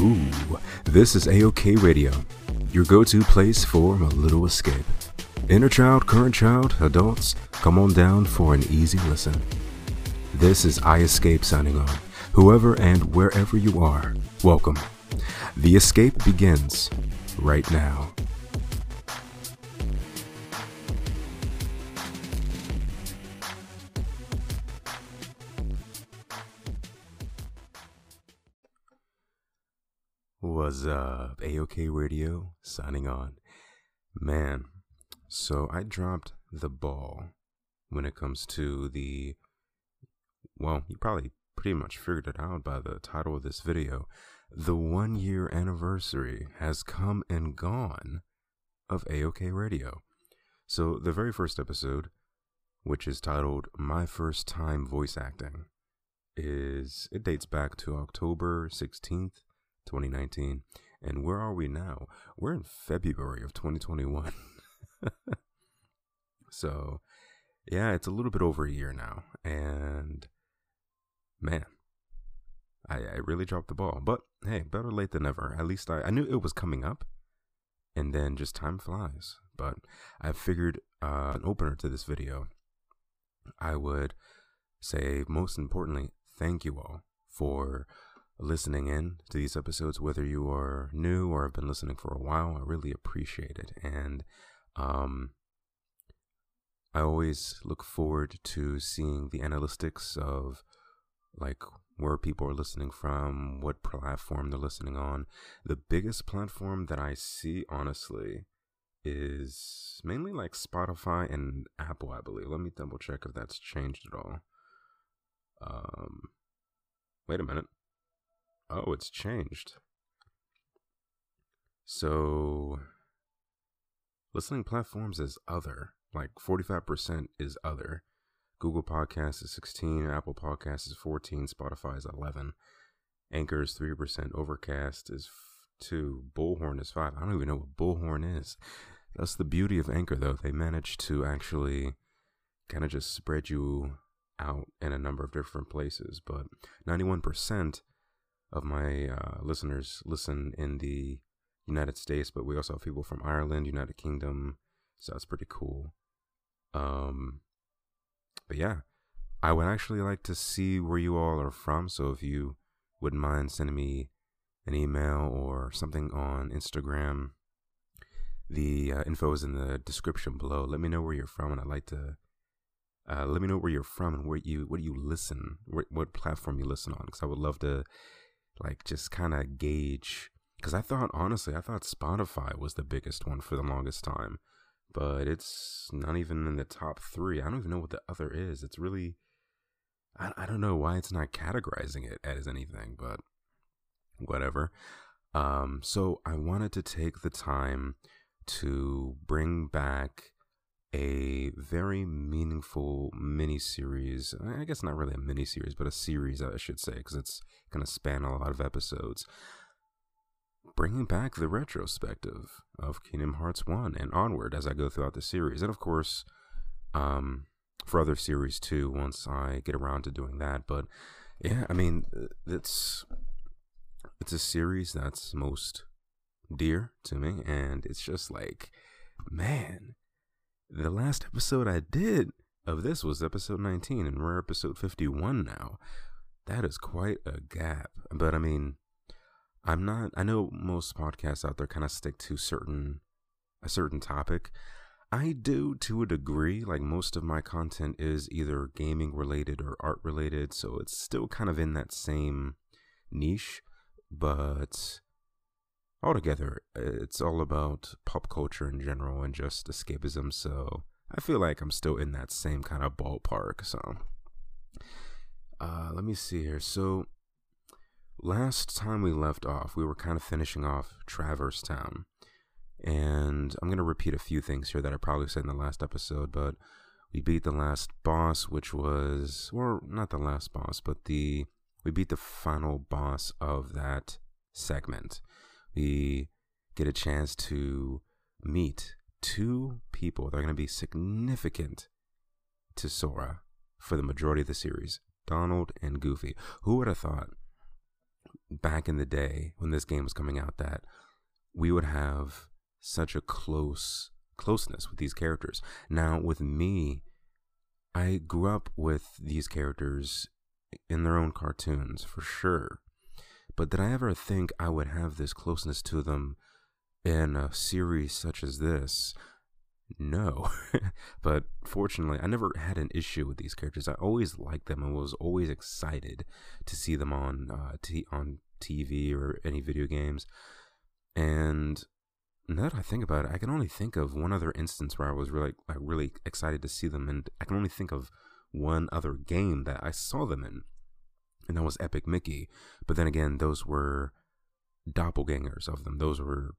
Ooh, this is AOK Radio, your go to place for a little escape. Inner child, current child, adults, come on down for an easy listen. This is I Escape signing on. Whoever and wherever you are, welcome. The escape begins right now. What's up? Uh, AOK Radio signing on. Man, so I dropped the ball when it comes to the. Well, you probably pretty much figured it out by the title of this video. The one year anniversary has come and gone of AOK Radio. So, the very first episode, which is titled My First Time Voice Acting, is. It dates back to October 16th, 2019. And where are we now? We're in February of 2021. so, yeah, it's a little bit over a year now. And man, I, I really dropped the ball. But hey, better late than never. At least I, I knew it was coming up. And then just time flies. But I figured uh, an opener to this video, I would say, most importantly, thank you all for listening in to these episodes, whether you are new or have been listening for a while. I really appreciate it. And um, I always look forward to seeing the analytics of like where people are listening from, what platform they're listening on. The biggest platform that I see, honestly, is mainly like Spotify and Apple, I believe. Let me double check if that's changed at all. Um, wait a minute. Oh, it's changed. So, listening platforms is other. Like 45% is other. Google Podcasts is 16, Apple Podcasts is 14, Spotify is 11, Anchor is 3%, Overcast is 2, Bullhorn is 5. I don't even know what Bullhorn is. That's the beauty of Anchor, though. They manage to actually kind of just spread you out in a number of different places. But 91% of my uh, listeners listen in the United States, but we also have people from Ireland, United Kingdom, so that's pretty cool. Um, but yeah, I would actually like to see where you all are from. So if you wouldn't mind sending me an email or something on Instagram, the uh, info is in the description below. Let me know where you're from, and I'd like to. Uh, let me know where you're from and where you what do you listen, what platform you listen on, because I would love to like just kind of gauge because I thought honestly I thought Spotify was the biggest one for the longest time, but it's not even in the top three. I don't even know what the other is. It's really I, I don't know why it's not categorizing it as anything, but whatever. Um, so I wanted to take the time to bring back a very meaningful mini series. I guess not really a mini series, but a series, I should say, because it's going to span a lot of episodes. Bringing back the retrospective of Kingdom Hearts 1 and onward as I go throughout the series. And of course, um, for other series too, once I get around to doing that. But yeah, I mean, it's it's a series that's most dear to me, and it's just like, man, the last episode I did of this was episode 19, and we're episode 51 now. That is quite a gap. But I mean, I'm not, I know most podcasts out there kind of stick to certain, a certain topic. I do to a degree. Like most of my content is either gaming related or art related, so it's still kind of in that same niche. But altogether, it's all about pop culture in general and just escapism. So I feel like I'm still in that same kind of ballpark. So uh, let me see here. So last time we left off, we were kind of finishing off Traverse Town. And I'm going to repeat a few things here that I probably said in the last episode, but we beat the last boss, which was, well, not the last boss, but the, we beat the final boss of that segment we get a chance to meet two people that are going to be significant to Sora for the majority of the series Donald and Goofy. Who would have thought back in the day when this game was coming out that we would have such a close closeness with these characters. Now, with me, I grew up with these characters in their own cartoons for sure. But did I ever think I would have this closeness to them in a series such as this? No. but fortunately, I never had an issue with these characters. I always liked them and was always excited to see them on uh, t- on TV or any video games. And now that I think about it, I can only think of one other instance where I was really like really excited to see them, and I can only think of one other game that I saw them in, and that was Epic Mickey. But then again, those were doppelgangers of them. Those were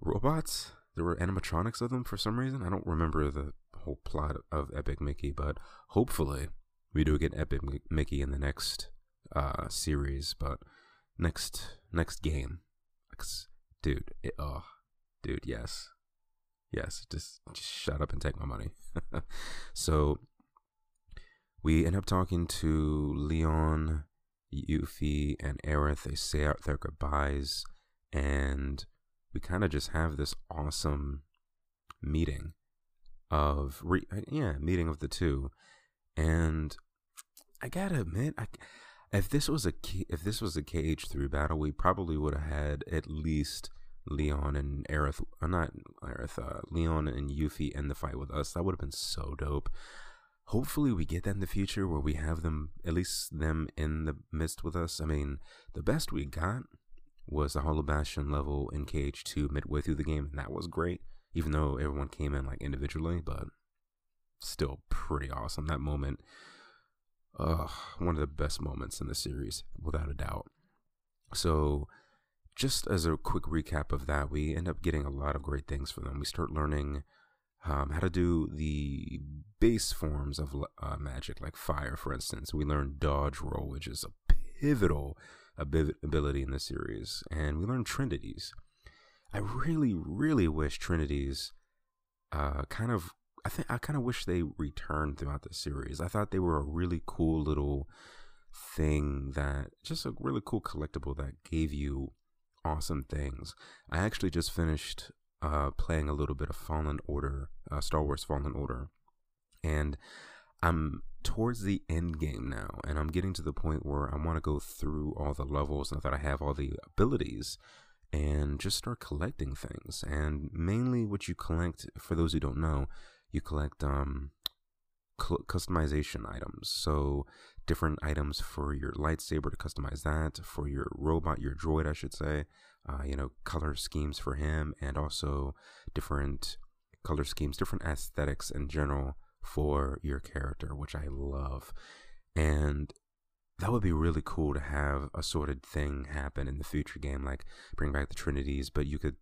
robots. There were animatronics of them for some reason. I don't remember the whole plot of Epic Mickey, but hopefully we do get Epic Mickey in the next uh, series. But next next game, dude, it, oh, dude, yes, yes, just just shut up and take my money. so we end up talking to Leon, Yuffie, and Aerith. They say out their goodbyes, and we kind of just have this awesome meeting of re- yeah, meeting of the two, and I gotta admit, I, if this was a if this was a KH3 battle, we probably would have had at least Leon and Aerith, uh, not Aerith, uh, Leon and Yuffie end the fight with us. That would have been so dope hopefully we get that in the future where we have them at least them in the midst with us. I mean the best we got was the hollow bastion level in kh2 midway through the game and that was great even though everyone came in like individually but still pretty awesome. That moment uh one of the best moments in the series without a doubt. So just as a quick recap of that we end up getting a lot of great things for them. We start learning um, how to do the base forms of uh, magic, like fire, for instance. We learned dodge roll, which is a pivotal ability in the series, and we learned trinities. I really, really wish trinities uh, kind of. I think I kind of wish they returned throughout the series. I thought they were a really cool little thing that just a really cool collectible that gave you awesome things. I actually just finished uh, playing a little bit of Fallen Order, uh, Star Wars Fallen Order, and I'm towards the end game now, and I'm getting to the point where I want to go through all the levels now that I have all the abilities and just start collecting things. And mainly, what you collect, for those who don't know, you collect um, customization items. So different items for your lightsaber to customize that, for your robot, your droid, I should say, uh, you know, color schemes for him, and also different color schemes, different aesthetics in general for your character, which I love. And that would be really cool to have a sorted thing happen in the future game, like bring back the Trinities, but you could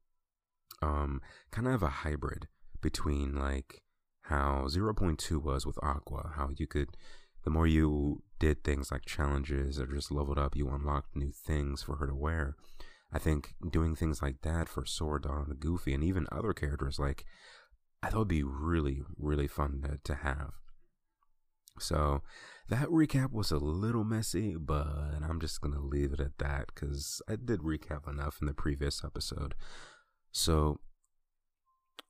um, kind of have a hybrid between like how 0.2 was with Aqua, how you could, the more you did things like challenges or just leveled up, you unlocked new things for her to wear. I think doing things like that for Sora, Donald, and Goofy, and even other characters, like, I thought would be really, really fun to, to have. So that recap was a little messy, but I'm just going to leave it at that because I did recap enough in the previous episode. So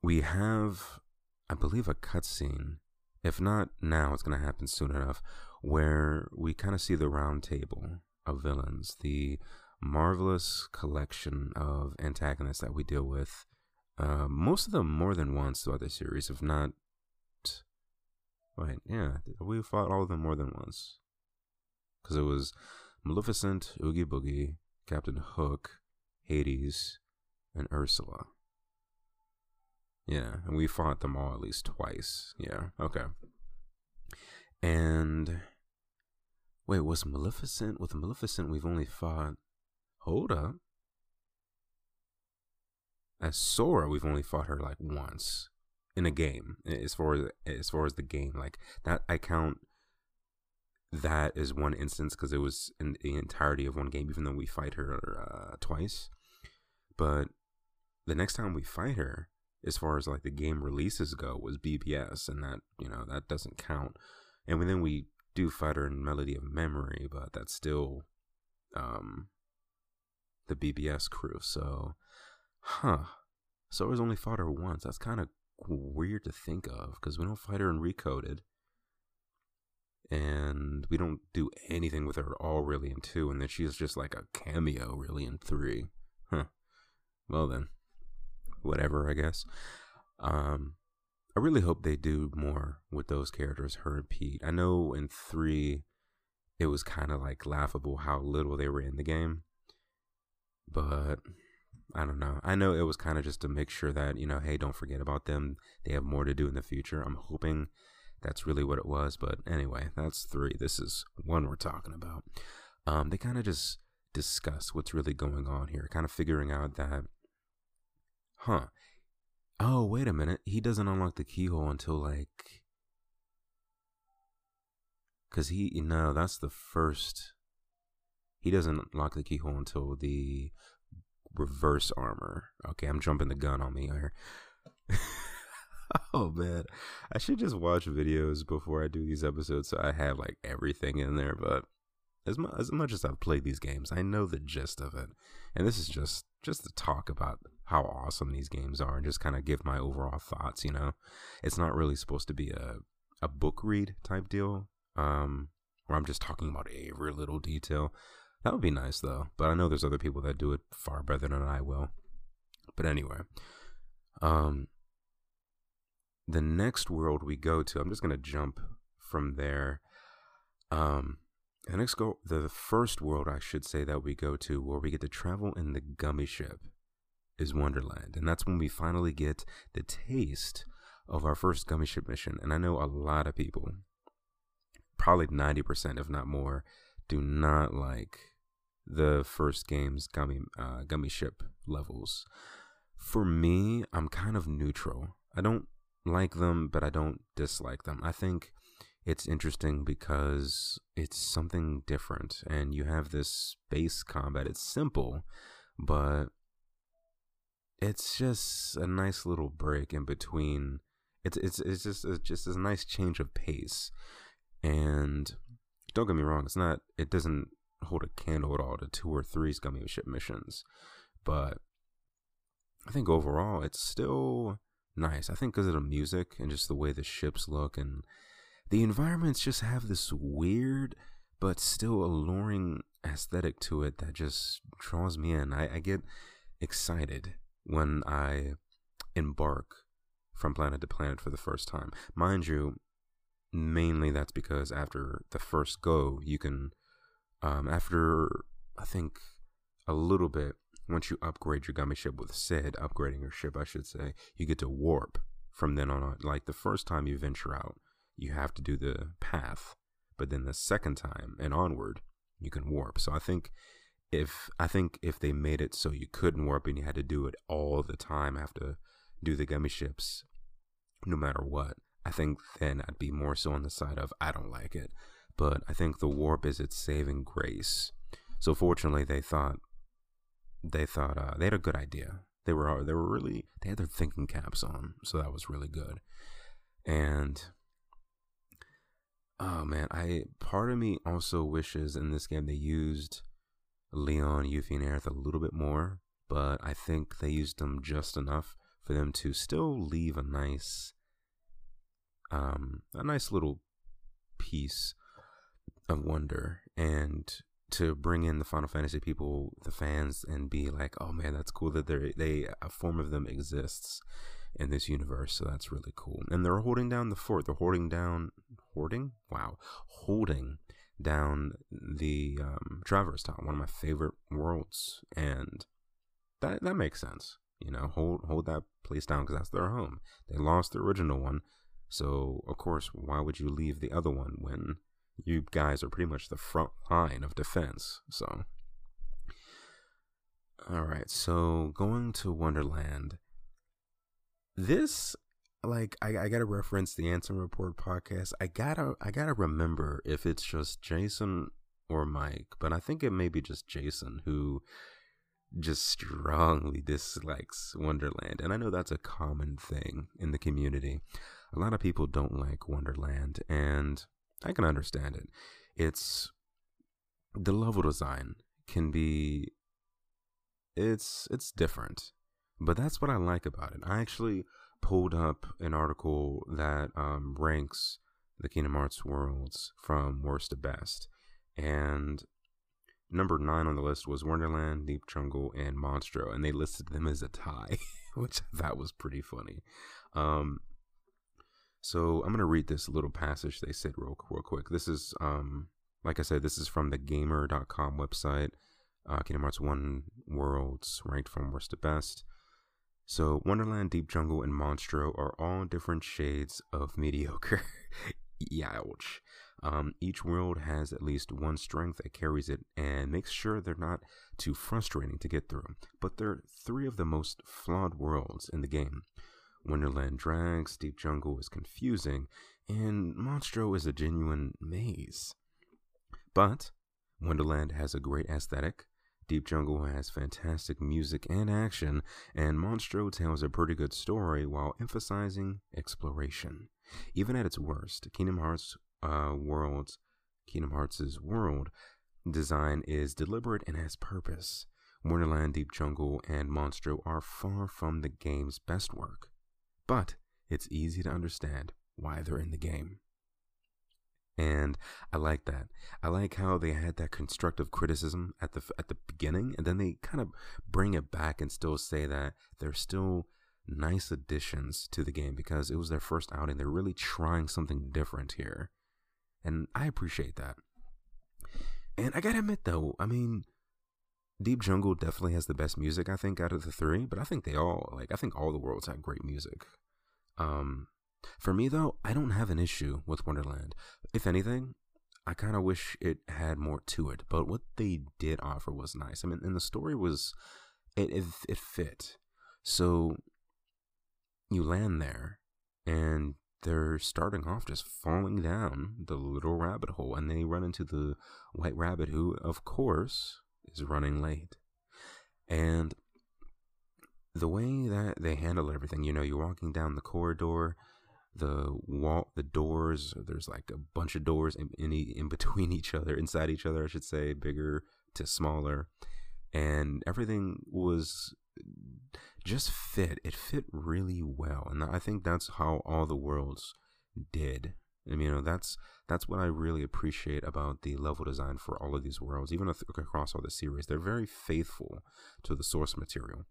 we have I believe, a cutscene. If not now, it's going to happen soon enough, where we kind of see the round table of villains, the marvelous collection of antagonists that we deal with. Uh, most of them more than once throughout the series, if not. Wait, yeah, we fought all of them more than once. Because it was Maleficent, Oogie Boogie, Captain Hook, Hades, and Ursula. Yeah, and we fought them all at least twice. Yeah, okay. And wait, was Maleficent with Maleficent? We've only fought. Hold up. As Sora, we've only fought her like once in a game. As far as as far as the game, like that, I count that as one instance because it was in the entirety of one game, even though we fight her uh, twice. But the next time we fight her, as far as like the game releases go was BBS, and that you know that doesn't count. And then we do fight her in Melody of Memory, but that's still um, the BBS crew. So, huh. Sora's only fought her once. That's kind of weird to think of because we don't fight her in Recoded. And we don't do anything with her at all, really, in two. And then she's just like a cameo, really, in three. Huh. Well, then. Whatever, I guess. Um, I really hope they do more with those characters, her and Pete. I know in three, it was kind of like laughable how little they were in the game. But I don't know. I know it was kind of just to make sure that, you know, hey, don't forget about them. They have more to do in the future. I'm hoping that's really what it was. But anyway, that's three. This is one we're talking about. Um, they kind of just discuss what's really going on here, kind of figuring out that, huh, oh, wait a minute. He doesn't unlock the keyhole until like. Because he, no, that's the first. He doesn't unlock the keyhole until the reverse armor. Okay, I'm jumping the gun on me here. oh man, I should just watch videos before I do these episodes so I have like everything in there. But as much as much as I've played these games, I know the gist of it, and this is just just to talk about how awesome these games are and just kind of give my overall thoughts. You know, it's not really supposed to be a a book read type deal, um, where I'm just talking about every little detail. That would be nice though, but I know there's other people that do it far better than I will. But anyway, um, the next world we go to, I'm just gonna jump from there. Um, the next go, the first world I should say that we go to, where we get to travel in the gummy ship, is Wonderland, and that's when we finally get the taste of our first gummy ship mission. And I know a lot of people, probably 90%, if not more, do not like the first game's gummy uh, gummy ship levels. For me, I'm kind of neutral. I don't like them, but I don't dislike them. I think it's interesting because it's something different, and you have this space combat. It's simple, but it's just a nice little break in between. It's it's it's just it's just a nice change of pace, and don't get me wrong. It's not. It doesn't hold a candle at all to two or three Scummy Ship missions, but I think overall it's still nice. I think because of the music and just the way the ships look and the environments just have this weird but still alluring aesthetic to it that just draws me in. I, I get excited when I embark from planet to planet for the first time. Mind you, mainly that's because after the first go, you can um, after I think a little bit, once you upgrade your gummy ship with Cid, upgrading your ship, I should say, you get to warp from then on. Like the first time you venture out, you have to do the path, but then the second time and onward, you can warp. So I think if I think if they made it so you couldn't warp and you had to do it all the time, have to do the gummy ships, no matter what, I think then I'd be more so on the side of I don't like it but I think the warp is its saving grace. So fortunately, they thought they thought uh, they had a good idea. They were they were really they had their thinking caps on, so that was really good. And oh man, I part of me also wishes in this game they used Leon, Yuffie, and Aerith a little bit more, but I think they used them just enough for them to still leave a nice um a nice little piece of wonder and to bring in the Final Fantasy people, the fans, and be like, "Oh man, that's cool that they they a form of them exists in this universe." So that's really cool. And they're holding down the fort. They're holding down, hoarding. Wow, holding down the um, Traverse Town, one of my favorite worlds, and that that makes sense. You know, hold hold that place down because that's their home. They lost the original one, so of course, why would you leave the other one when you guys are pretty much the front line of defense. So, all right. So going to Wonderland. This, like, I, I gotta reference the Ansem Report podcast. I gotta, I gotta remember if it's just Jason or Mike, but I think it may be just Jason who just strongly dislikes Wonderland. And I know that's a common thing in the community. A lot of people don't like Wonderland, and I can understand it. It's the level design can be it's it's different. But that's what I like about it. I actually pulled up an article that um, ranks the Kingdom Hearts worlds from worst to best. And number nine on the list was Wonderland, Deep Jungle, and Monstro, and they listed them as a tie, which that was pretty funny. Um, so I'm gonna read this little passage they said real real quick. This is um, like I said, this is from the Gamer.com website. Uh, Kingdom Hearts One worlds ranked from worst to best. So Wonderland, Deep Jungle, and Monstro are all different shades of mediocre. Youch. Um, each world has at least one strength that carries it and makes sure they're not too frustrating to get through. But they're three of the most flawed worlds in the game. Wonderland drags, Deep Jungle is confusing, and Monstro is a genuine maze. But Wonderland has a great aesthetic, Deep Jungle has fantastic music and action, and Monstro tells a pretty good story while emphasizing exploration. Even at its worst, Kingdom Hearts uh, world's Kingdom Hearts' world design is deliberate and has purpose. Wonderland, Deep Jungle, and Monstro are far from the game's best work, but it's easy to understand why they're in the game. And I like that. I like how they had that constructive criticism at the at the beginning, and then they kind of bring it back and still say that they're still nice additions to the game because it was their first outing. They're really trying something different here. And I appreciate that. And I gotta admit though, I mean, Deep Jungle definitely has the best music, I think, out of the three, but I think they all like I think all the worlds have great music. Um for me though, I don't have an issue with Wonderland. If anything, I kind of wish it had more to it, but what they did offer was nice. I mean, and the story was it it, it fit. So you land there and they're starting off just falling down the little rabbit hole and they run into the white rabbit who of course is running late and the way that they handle everything you know you're walking down the corridor the wall the doors there's like a bunch of doors in, in in between each other inside each other i should say bigger to smaller and everything was just fit. It fit really well, and I think that's how all the worlds did. And you know, that's that's what I really appreciate about the level design for all of these worlds, even across all the series. They're very faithful to the source material.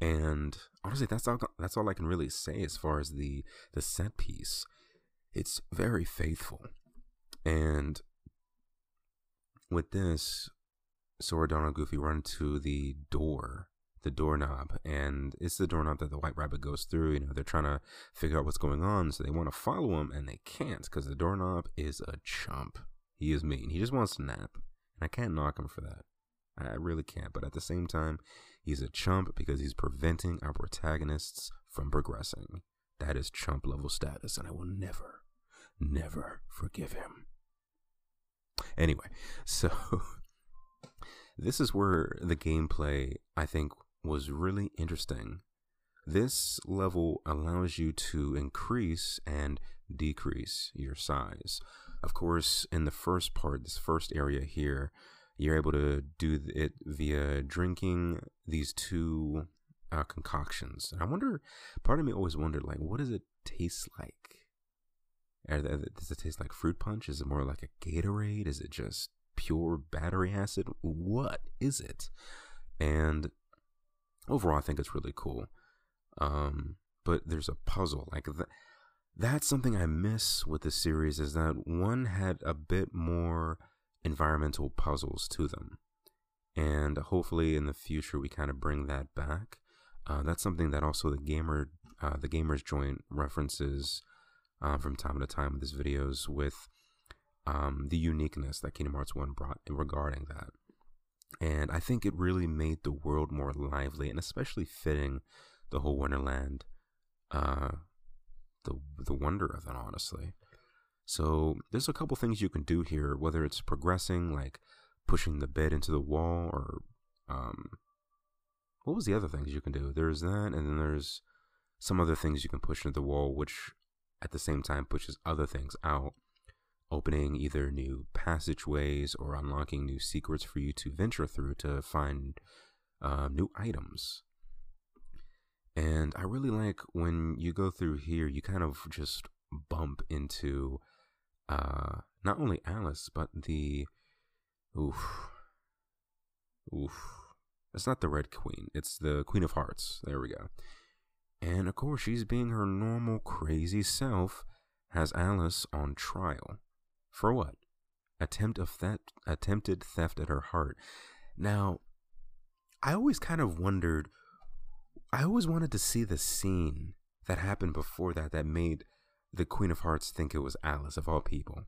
And honestly, that's all that's all I can really say as far as the the set piece. It's very faithful, and with this, Sora, Donald, Goofy run to the door the doorknob and it's the doorknob that the white rabbit goes through you know they're trying to figure out what's going on so they want to follow him and they can't because the doorknob is a chump. He is mean. He just wants to nap and i can't knock him for that. I really can't but at the same time he's a chump because he's preventing our protagonists from progressing. That is chump level status and i will never never forgive him. Anyway so this is where the gameplay i think was really interesting. This level allows you to increase and decrease your size. Of course, in the first part, this first area here, you're able to do it via drinking these two uh, concoctions. And I wonder, part of me always wondered, like, what does it taste like? Does it taste like fruit punch? Is it more like a Gatorade? Is it just pure battery acid? What is it? And overall, I think it's really cool. Um, but there's a puzzle like that. That's something I miss with the series is that one had a bit more environmental puzzles to them, and hopefully in the future we kind of bring that back. Uh, that's something that also the gamer, uh, the gamers joint references uh, from time to time with his videos with um, the uniqueness that Kingdom Hearts One brought in regarding that. And I think it really made the world more lively and especially fitting the whole Wonderland, uh, the the wonder of it, honestly. So there's a couple things you can do here, whether it's progressing, like pushing the bed into the wall, or um, what was the other things you can do? There's that, and then there's some other things you can push into the wall, which at the same time pushes other things out opening either new passageways or unlocking new secrets for you to venture through to find uh, new items. And I really like when you go through here, you kind of just bump into uh, not only Alice, but the. Oof. Oof. It's not the Red Queen, it's the Queen of Hearts. There we go. And of course, she's being her normal crazy self, has Alice on trial. For what? Attempt of theft, attempted theft at her heart. Now, I always kind of wondered, I always wanted to see the scene that happened before that that made the Queen of Hearts think it was Alice of all people.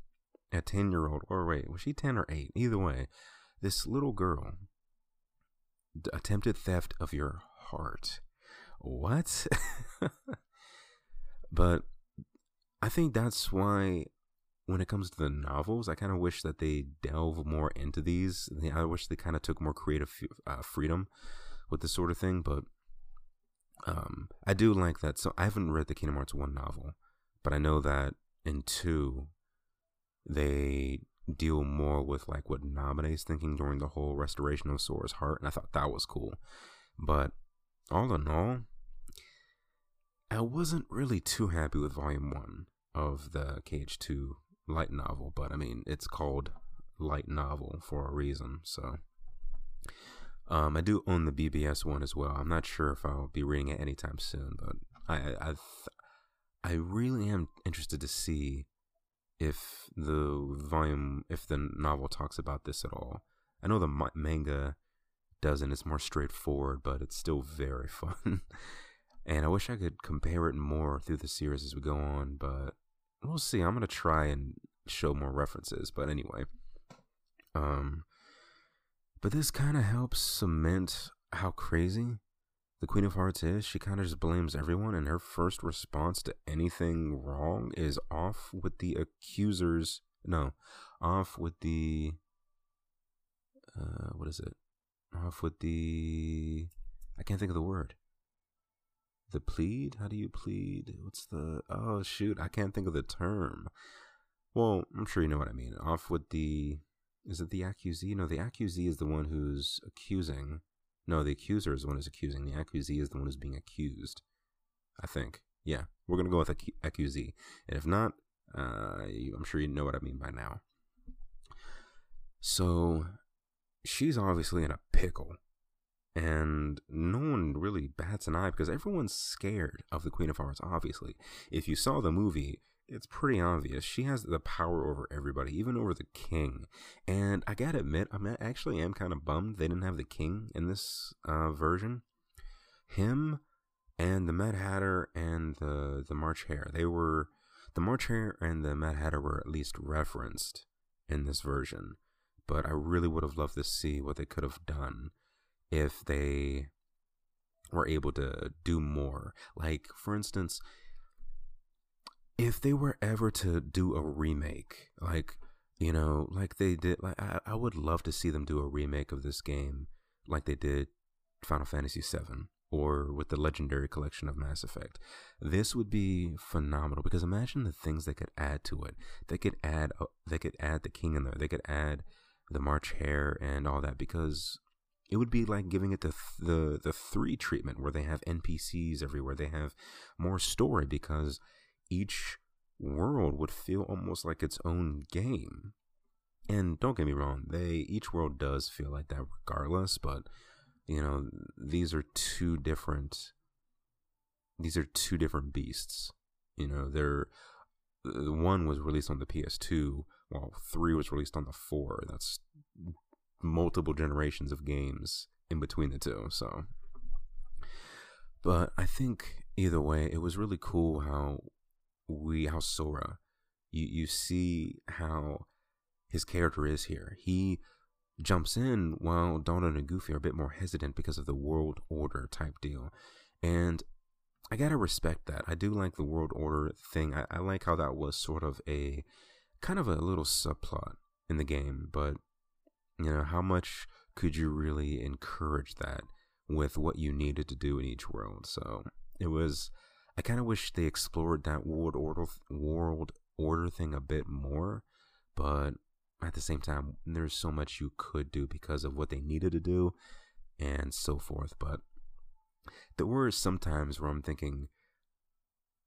A 10 year old, or wait, was she 10 or 8? Either way, this little girl attempted theft of your heart. What? but I think that's why when it comes to the novels, I kind of wish that they delve more into these. I wish they kind of took more creative uh, freedom with this sort of thing. But um, I do like that. So I haven't read the Kingdom Hearts 1 novel, but I know that in 2, they deal more with like what Namine's thinking during the whole restoration of Sora's heart, and I thought that was cool. But all in all, I wasn't really too happy with Volume One of the KH2 light novel, but I mean it's called light novel for a reason. So, um, I do own the BBS one as well. I'm not sure if I'll be reading it anytime soon, but I I I, really am interested to see if the volume, if the novel talks about this at all. I know the manga doesn't, it's more straightforward, but it's still very fun. and I wish I could compare it more through the series as we go on, but we'll see. I'm to try and show more references, but anyway. Um, but this kind of helps cement how crazy the Queen of Hearts is, she kind of just blames everyone, and her first response to anything wrong is off with the accusers. No, off with the. Uh, what is it? Off with the. I can't think of the word. The plead? How do you plead? What's the. Oh, shoot. I can't think of the term. Well, I'm sure you know what I mean. Off with the. Is it the accusee? No, the accusee is the one who's accusing no, the accuser is the one who's accusing. The accusee is the one who's being accused. I think. Yeah, we're gonna go with accusee. And if not, uh, I'm sure you know what I mean by now. So, she's obviously in a pickle, and no one really bats an eye because everyone's scared of the Queen of Hearts. Obviously, if you saw the movie, it's pretty obvious. She has the power over everybody, even over the king. And I gotta admit, I am actually am kind of bummed they didn't have the king in this uh, version. Him and the Mad Hatter and the the March Hare, they were the March Hare and the Mad Hatter were at least referenced in this version. But I really would have loved to see what they could have done if they were able to do more. Like, for instance, if they were ever to do a remake, like you know, like they did, like I, I would love to see them do a remake of this game, like they did Final Fantasy VII or with the Legendary Collection of Mass Effect. This would be phenomenal because imagine the things they could add to it. They could add, uh, they could add the King in there. They could add the March Hare and all that because it would be like giving it the the the three treatment where they have NPCs everywhere. They have more story because each world would feel almost like its own game. And don't get me wrong, they each world does feel like that regardless, but you know, these are two different these are two different beasts. You know, they're one was released on the PS2, while 3 was released on the 4. That's multiple generations of games in between the two, so but I think either way, it was really cool how we how Sora, you you see how his character is here. He jumps in while Donald and Goofy are a bit more hesitant because of the world order type deal. And I gotta respect that. I do like the world order thing. I, I like how that was sort of a kind of a little subplot in the game, but you know, how much could you really encourage that with what you needed to do in each world? So it was I kind of wish they explored that world order world order thing a bit more, but at the same time, there's so much you could do because of what they needed to do. and so forth. But there were some times where I'm thinking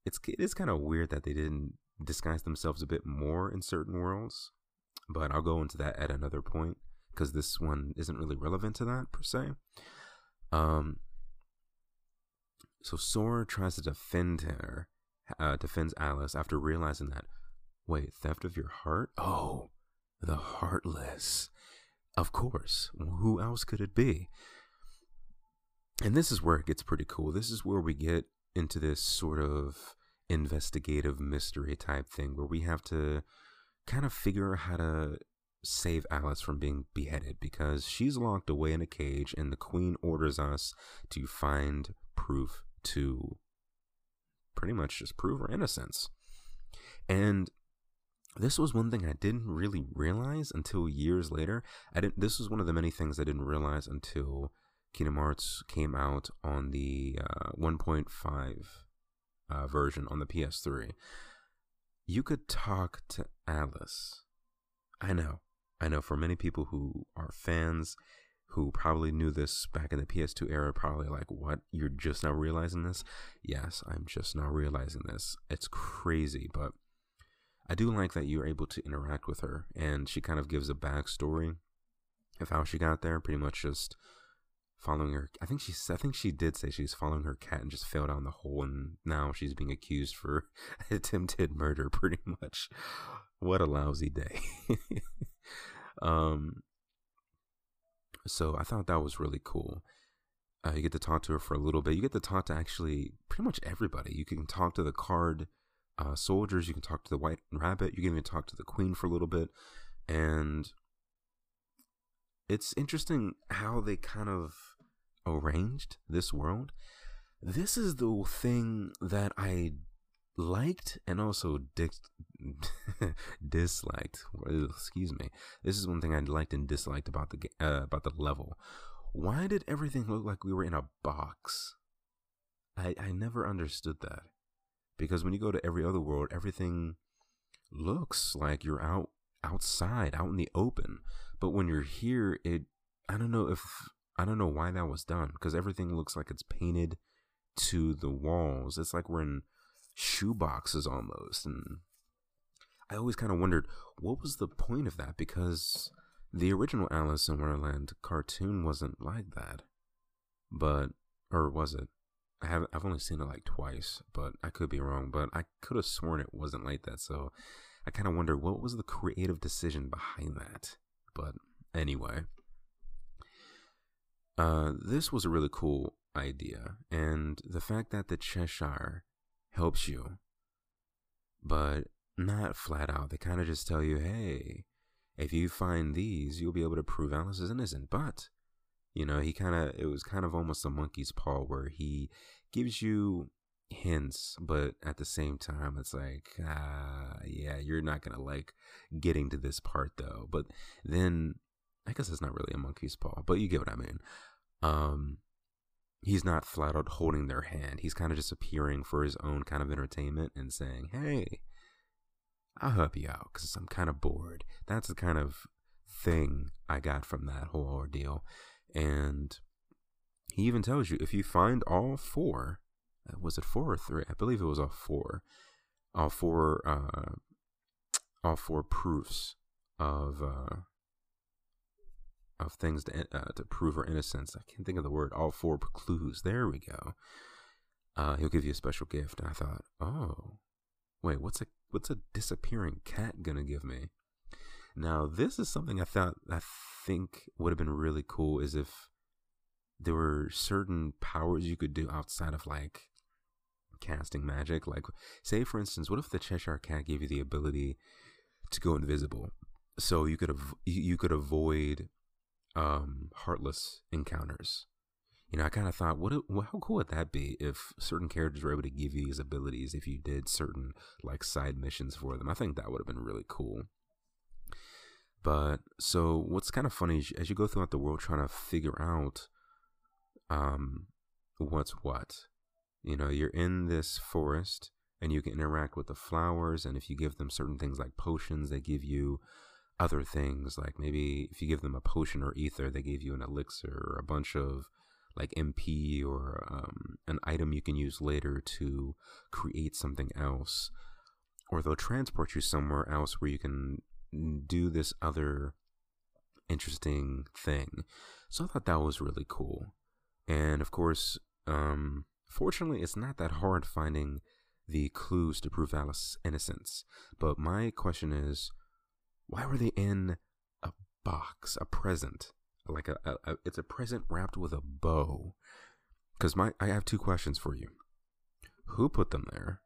it's it is kind of weird that they didn't disguise themselves a bit more in certain worlds. But I'll go into that at another point because this one isn't really relevant to that per se. Um, so Sora tries to defend her, uh, defends Alice after realizing that, wait, theft of your heart? Oh, the heartless. Of course. Who else could it be? And this is where it gets pretty cool. This is where we get into this sort of investigative mystery type thing where we have to kind of figure out how to save Alice from being beheaded because she's locked away in a cage and the queen orders us to find proof to pretty much just prove her innocence. And this was one thing I didn't really realize until years later. I didn't this was one of the many things I didn't realize until Kingdom Hearts came out on the uh, 1.5 uh, version on the PS3. You could talk to Alice. I know. I know for many people who are fans who probably knew this back in the PS2 era, probably like, what? You're just now realizing this? Yes, I'm just now realizing this. It's crazy, but I do like that you're able to interact with her, and she kind of gives a backstory of how she got there. Pretty much just following her. I think she. I think she did say she's following her cat and just fell down the hole, and now she's being accused for attempted murder. Pretty much. What a lousy day. um. So I thought that was really cool. Uh, you get to talk to her for a little bit. You get to talk to actually pretty much everybody. You can talk to the card uh, soldiers. You can talk to the White Rabbit. You can even talk to the Queen for a little bit, and it's interesting how they kind of arranged this world. This is the thing that I liked and also dis- disliked. Excuse me. This is one thing I liked and disliked about the uh, about the level. Why did everything look like we were in a box? I I never understood that because when you go to every other world, everything looks like you're out outside, out in the open. But when you're here, it I don't know if I don't know why that was done because everything looks like it's painted to the walls. It's like we're in shoe boxes almost, and I always kind of wondered what was the point of that because the original Alice in Wonderland cartoon wasn't like that, but or was it? I have I've only seen it like twice, but I could be wrong. But I could have sworn it wasn't like that. So I kind of wonder what was the creative decision behind that. But anyway, uh, this was a really cool idea, and the fact that the Cheshire helps you, but not flat out. They kind of just tell you, hey, if you find these, you'll be able to prove Alice is innocent. But you know, he kind of, it was kind of almost a monkey's paw where he gives you hints, but at the same time, it's like, ah, yeah, you're not going to like getting to this part though. But then, I guess it's not really a monkey's paw, but you get what I mean. Um, he's not flat out holding their hand. He's kind of just appearing for his own kind of entertainment and saying, hey, I'll help you out because I'm kind of bored. That's the kind of thing I got from that whole ordeal. And he even tells you if you find all four, uh, was it four or three? I believe it was all four, all four, uh, all four proofs of uh, of things to uh, to prove her innocence. I can't think of the word. All four clues. There we go. Uh, he'll give you a special gift. And I thought, oh, wait, what's a what's a disappearing cat gonna give me? Now, this is something I thought I think would have been really cool is if there were certain powers you could do outside of like casting magic. Like, say for instance, what if the Cheshire Cat gave you the ability to go invisible, so you could av- you could avoid um, heartless encounters. You know, I kind of thought, what, well, how cool would that be if certain characters were able to give you these abilities if you did certain like side missions for them? I think that would have been really cool. But so what's kind of funny is as you go throughout the world trying to figure out um what's what. You know, you're in this forest and you can interact with the flowers and if you give them certain things like potions, they give you other things like maybe if you give them a potion or ether they gave you an elixir or a bunch of like mp or um, an item you can use later to create something else. Or they'll transport you somewhere else where you can do this other interesting thing. So i thought that was really cool. And of course um, fortunately it's not that hard finding the clues to prove alice's innocence. But my question is why were they in a box, a present? Like a, a, a it's a present wrapped with a bow. Because my I have two questions for you. Who put them there?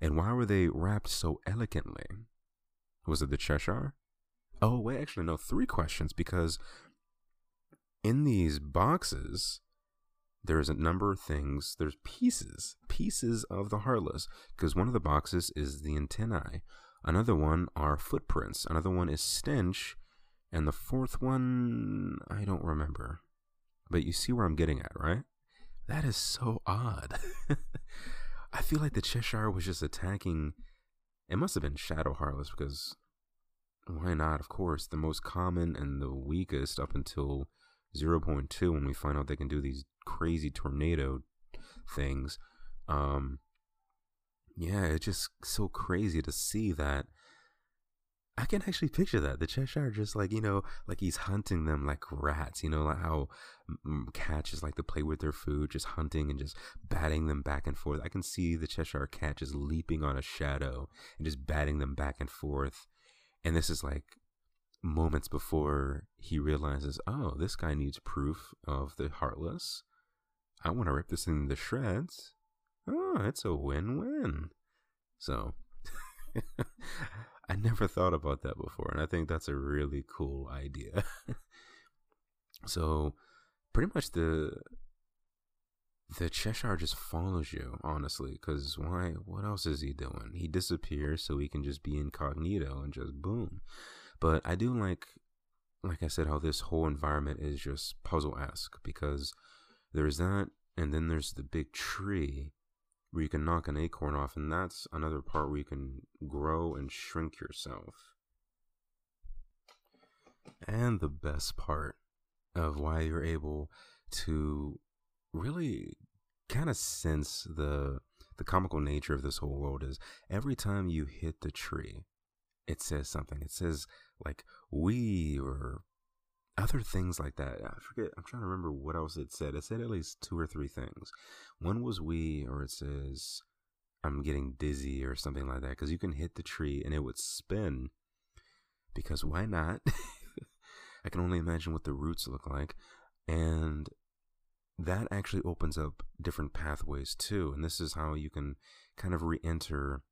And why were they wrapped so elegantly? Was it the Cheshire? Oh, wait, actually, no, three questions because in these boxes, there's a number of things. There's pieces, pieces of the Heartless, because one of the boxes is the antennae. Another one are footprints. Another one is stench. And the fourth one, I don't remember. But you see where I'm getting at, right? That is so odd. I feel like the Cheshire was just attacking. It must have been Shadow Heartless because why not? Of course, the most common and the weakest up until 0.2 when we find out they can do these crazy tornado things. Um, yeah, it's just so crazy to see that. I can actually picture that. The Cheshire just like, you know, like he's hunting them like rats, you know, like how cats just like to play with their food, just hunting and just batting them back and forth. I can see the Cheshire cat just leaping on a shadow and just batting them back and forth. And this is like moments before he realizes, oh, this guy needs proof of the Heartless. I want to rip this thing to shreds oh, it's a win win. So, I never thought about that before, and I think that's a really cool idea. so, pretty much the the Cheshire just follows you, honestly, because why? What else is he doing? He disappears so he can just be incognito and just boom. But I do like, like I said, how this whole environment is just puzzle esque because there's that, and then there's the big tree where you can knock an acorn off, and that's another part where you can grow and shrink yourself. And the best part of why you're able to really kind of sense the the comical nature of this whole world is every time you hit the tree, it says something. It says like we or other things like that. I forget. I'm trying to remember what else it said. It said at least two or three things. One was we, or it says I'm getting dizzy or something like that. Because you can hit the tree and it would spin. Because why not? I can only imagine what the roots look like, and that actually opens up different pathways too. And this is how you can kind of re-enter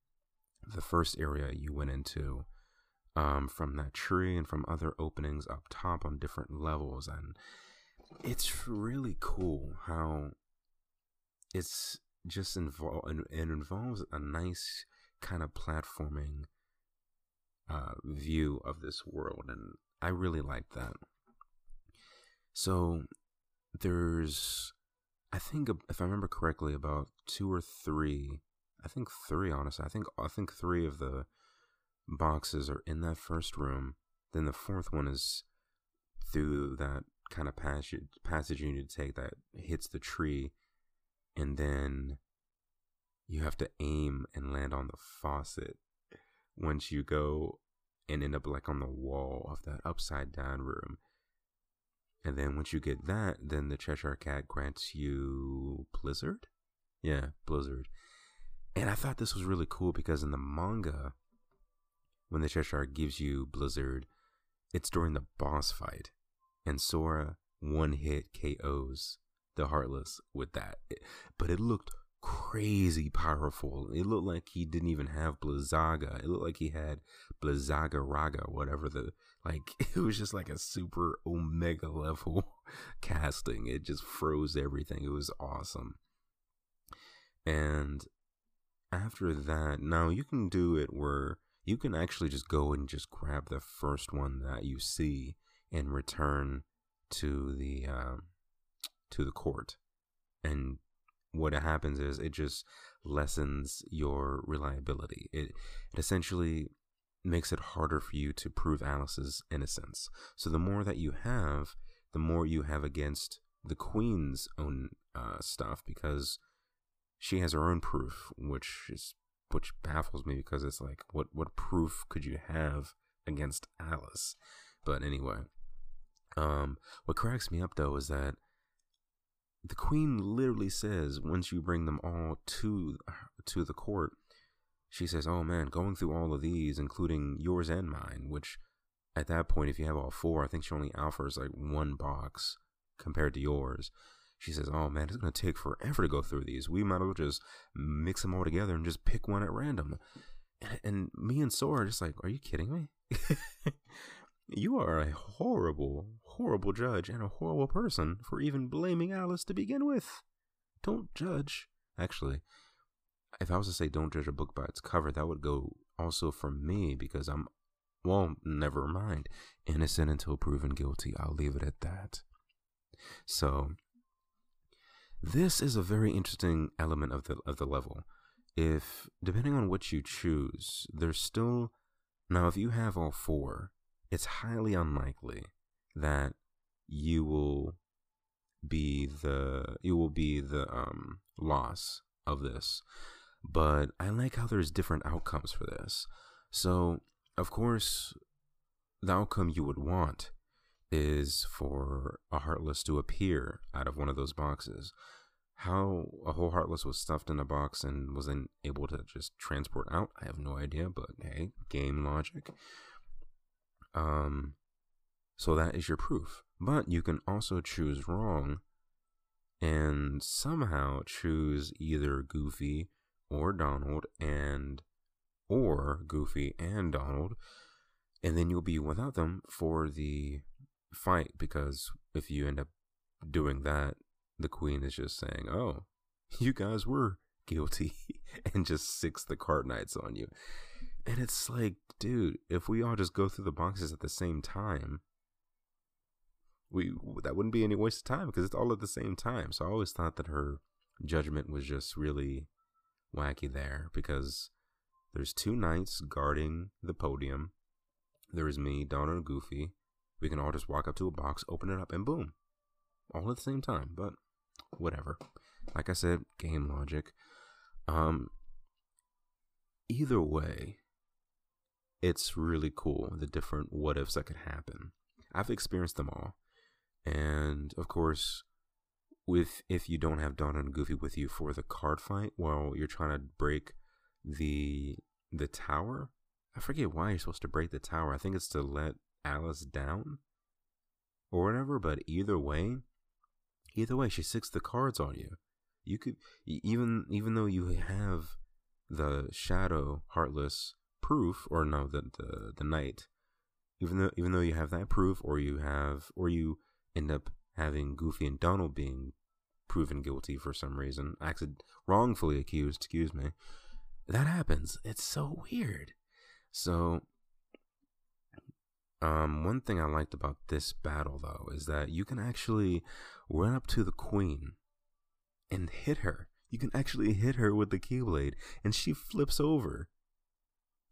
the first area you went into um, from that tree and from other openings up top on different levels. And it's really cool how it's just involved, it involves a nice kind of platforming uh, view of this world. And I really like that. So there's, I think, if I remember correctly, about two or three. I think three, honestly. I think I think three of the boxes are in that first room. Then the fourth one is through that kind of passage passage you need to take that hits the tree, and then you have to aim and land on the faucet once you go and end up like on the wall of that upside down room. And then once you get that, then the Cheshire Cat grants you Blizzard? Yeah, Blizzard. And I thought this was really cool because in the manga, when the Cheshire gives you Blizzard, it's during the boss fight, and Sora one hit KOs the Heartless with that. But it looked crazy powerful. It looked like he didn't even have Blizzaga. It looked like he had Blizzaga Raga, whatever the like. It was just like a super Omega level casting. It just froze everything. It was awesome. And after that, now you can do it where you can actually just go and just grab the first one that you see and return to the uh, to the court and what happens is it just lessens your reliability it, it essentially makes it harder for you to prove Alice's innocence. So the more that you have, the more you have against the queen's own uh, stuff because she has her own proof, which is which baffles me because it's like what what proof could you have against Alice? But anyway, um, what cracks me up though is that the queen literally says once you bring them all to to the court, she says, "Oh man, going through all of these, including yours and mine," which at that point, if you have all four, I think she only offers like one box compared to yours. She says, "Oh man, it's gonna take forever to go through these. We might as well just mix them all together and just pick one at random." And, and me and Sora are just like, "Are you kidding me? you are a horrible, horrible judge and a horrible person for even blaming Alice to begin with. Don't judge. Actually, if I was to say don't judge a book by its cover, that would go also for me because I'm, well, never mind. Innocent until proven guilty. I'll leave it at that. So, this is a very interesting element of the of the level. If depending on what you choose, there's still now if you have all four, it's highly unlikely that you will be the you will be the um loss of this but I like how there's different outcomes for this. So, of course, the outcome you would want is for a Heartless to appear out of one of those boxes. How a whole Heartless was stuffed in a box and wasn't able to just transport out, I have no idea, but hey, game logic. Um, so that is your proof. But you can also choose wrong and somehow choose either Goofy or Donald and or Goofy and Donald, and then you'll be without them for the fight because if you end up doing that, the queen is just saying, "Oh, you guys were guilty," and just six the card knights on you. And it's like, dude, if we all just go through the boxes at the same time, we that wouldn't be any waste of time because it's all at the same time. So I always thought that her judgment was just really wacky there because there's two knights guarding the podium. There is me, and Goofy. We can all just walk up to a box, open it up, and boom. All at the same time, but whatever. Like I said, game logic. Um either way, it's really cool the different what ifs that could happen. I've experienced them all. And of course, with if you don't have Donald and Goofy with you for the card fight while you're trying to break the the tower. I forget why you're supposed to break the tower. I think it's to let Alice down or whatever, but either way, either way she six the cards on you. You could even even though you have the shadow heartless proof or no the the, the knight even though even though you have that proof or you have or you end up having Goofy and Donald being proven guilty for some reason, acted wrongfully accused, excuse me. That happens. It's so weird. So um one thing I liked about this battle though is that you can actually run up to the queen and hit her. You can actually hit her with the keyblade and she flips over.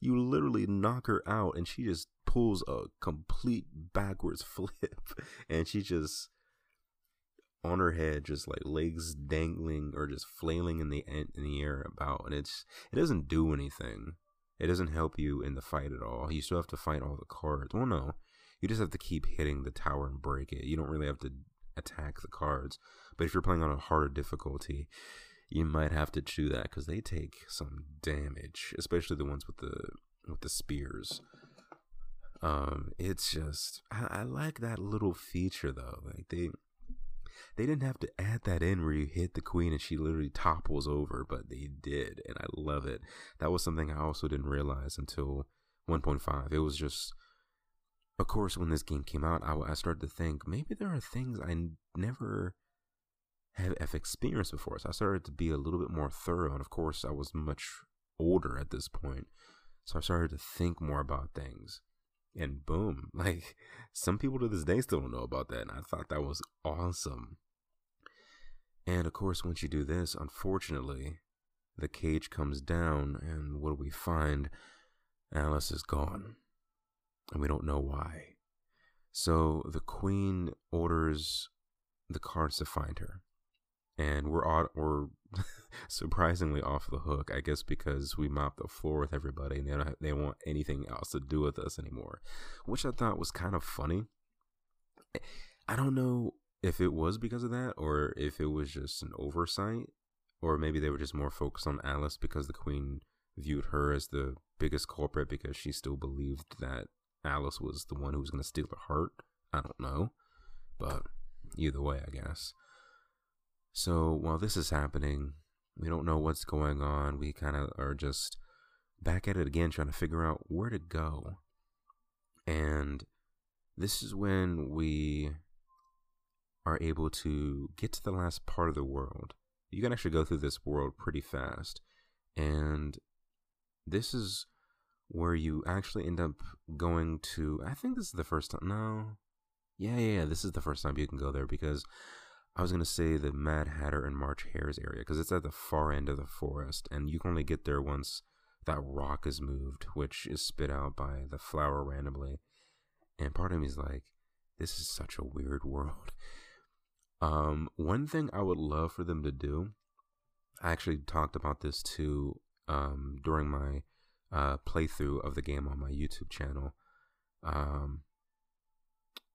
You literally knock her out and she just pulls a complete backwards flip and she just on her head, just like legs dangling or just flailing in the in the air about, and it's it doesn't do anything. It doesn't help you in the fight at all. You still have to fight all the cards. Well, no, you just have to keep hitting the tower and break it. You don't really have to attack the cards. But if you're playing on a harder difficulty, you might have to do that because they take some damage, especially the ones with the with the spears. Um, it's just I, I like that little feature though. Like they they didn't have to add that in where you hit the queen and she literally topples over, but they did, and I love it. That was something I also didn't realize until 1.5. It was just, of course, when this game came out, I, I started to think maybe there are things I never have, have experienced before. So I started to be a little bit more thorough, and of course, I was much older at this point, so I started to think more about things and boom like some people to this day still don't know about that and i thought that was awesome and of course, once you do this, unfortunately, the cage comes down, and what do we find? Alice is gone, and we don't know why. So the queen orders the cards to find her, and we're odd, we're surprisingly off the hook. I guess because we mopped the floor with everybody, and they don't have, they want anything else to do with us anymore, which I thought was kind of funny. I don't know if it was because of that or if it was just an oversight or maybe they were just more focused on Alice because the queen viewed her as the biggest culprit because she still believed that Alice was the one who was going to steal her heart. I don't know. But either way, I guess. So while this is happening, we don't know what's going on. We kind of are just back at it again, trying to figure out where to go. And this is when we are able to get to the last part of the world. You can actually go through this world pretty fast. And this is where you actually end up going to. I think this is the first time. No. Yeah, yeah, yeah. This is the first time you can go there because I was to say the Mad Hatter and March Hares area because it's at the far end of the forest. And you can only get there once that rock is moved, which is spit out by the flower randomly. And part of me is like, this is such a weird world. Um, one thing I would love for them to do, I actually talked about this too um, during my uh, playthrough of the game on my YouTube channel. Um,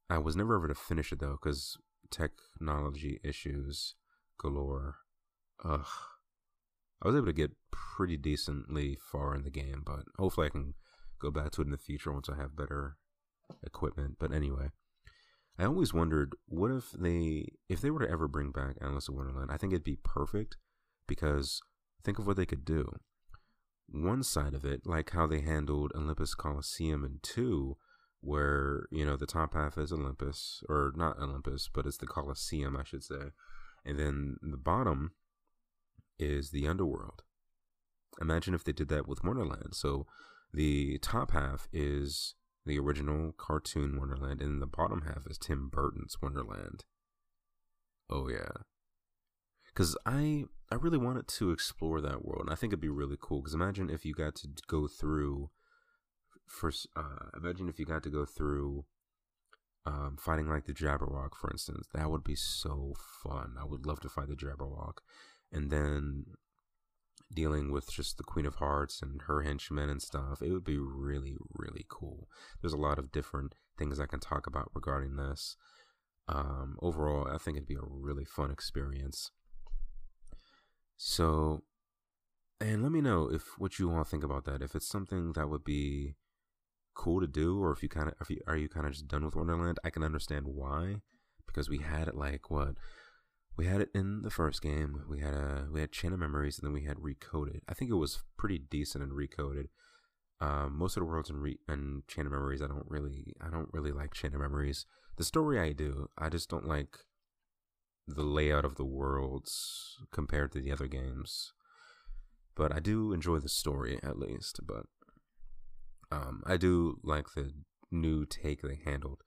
I was never able to finish it though because technology issues galore. Ugh. I was able to get pretty decently far in the game, but hopefully I can go back to it in the future once I have better equipment. But anyway, I always wondered what if they if they were to ever bring back Alice in Wonderland. I think it'd be perfect because think of what they could do. One side of it, like how they handled Olympus Coliseum in two, where you know the top half is Olympus or not Olympus, but it's the Coliseum, I should say, and then the bottom is the underworld. Imagine if they did that with Wonderland. So the top half is the original cartoon Wonderland, and the bottom half is Tim Burton's Wonderland. Oh yeah, because I I really wanted to explore that world, and I think it'd be really cool. Because imagine if you got to go through, first, uh, imagine if you got to go through, um, fighting like the Jabberwock, for instance. That would be so fun. I would love to fight the Jabberwock, and then dealing with just the Queen of Hearts and her henchmen and stuff. It would be really, really cool. There's a lot of different things I can talk about regarding this. Um, overall, I think it'd be a really fun experience. So, and let me know if what you all think about that. If it's something that would be cool to do, or if you kind of, if you are you kind of just done with Wonderland, I can understand why, because we had it like what we had it in the first game. We had a we had Chain of Memories, and then we had Recoded. I think it was pretty decent and Recoded. Um, most of the worlds in Re- and Chain of Memories, I don't really I don't really like Chain of Memories. The story I do, I just don't like the layout of the worlds compared to the other games. But I do enjoy the story at least. But um, I do like the new take they handled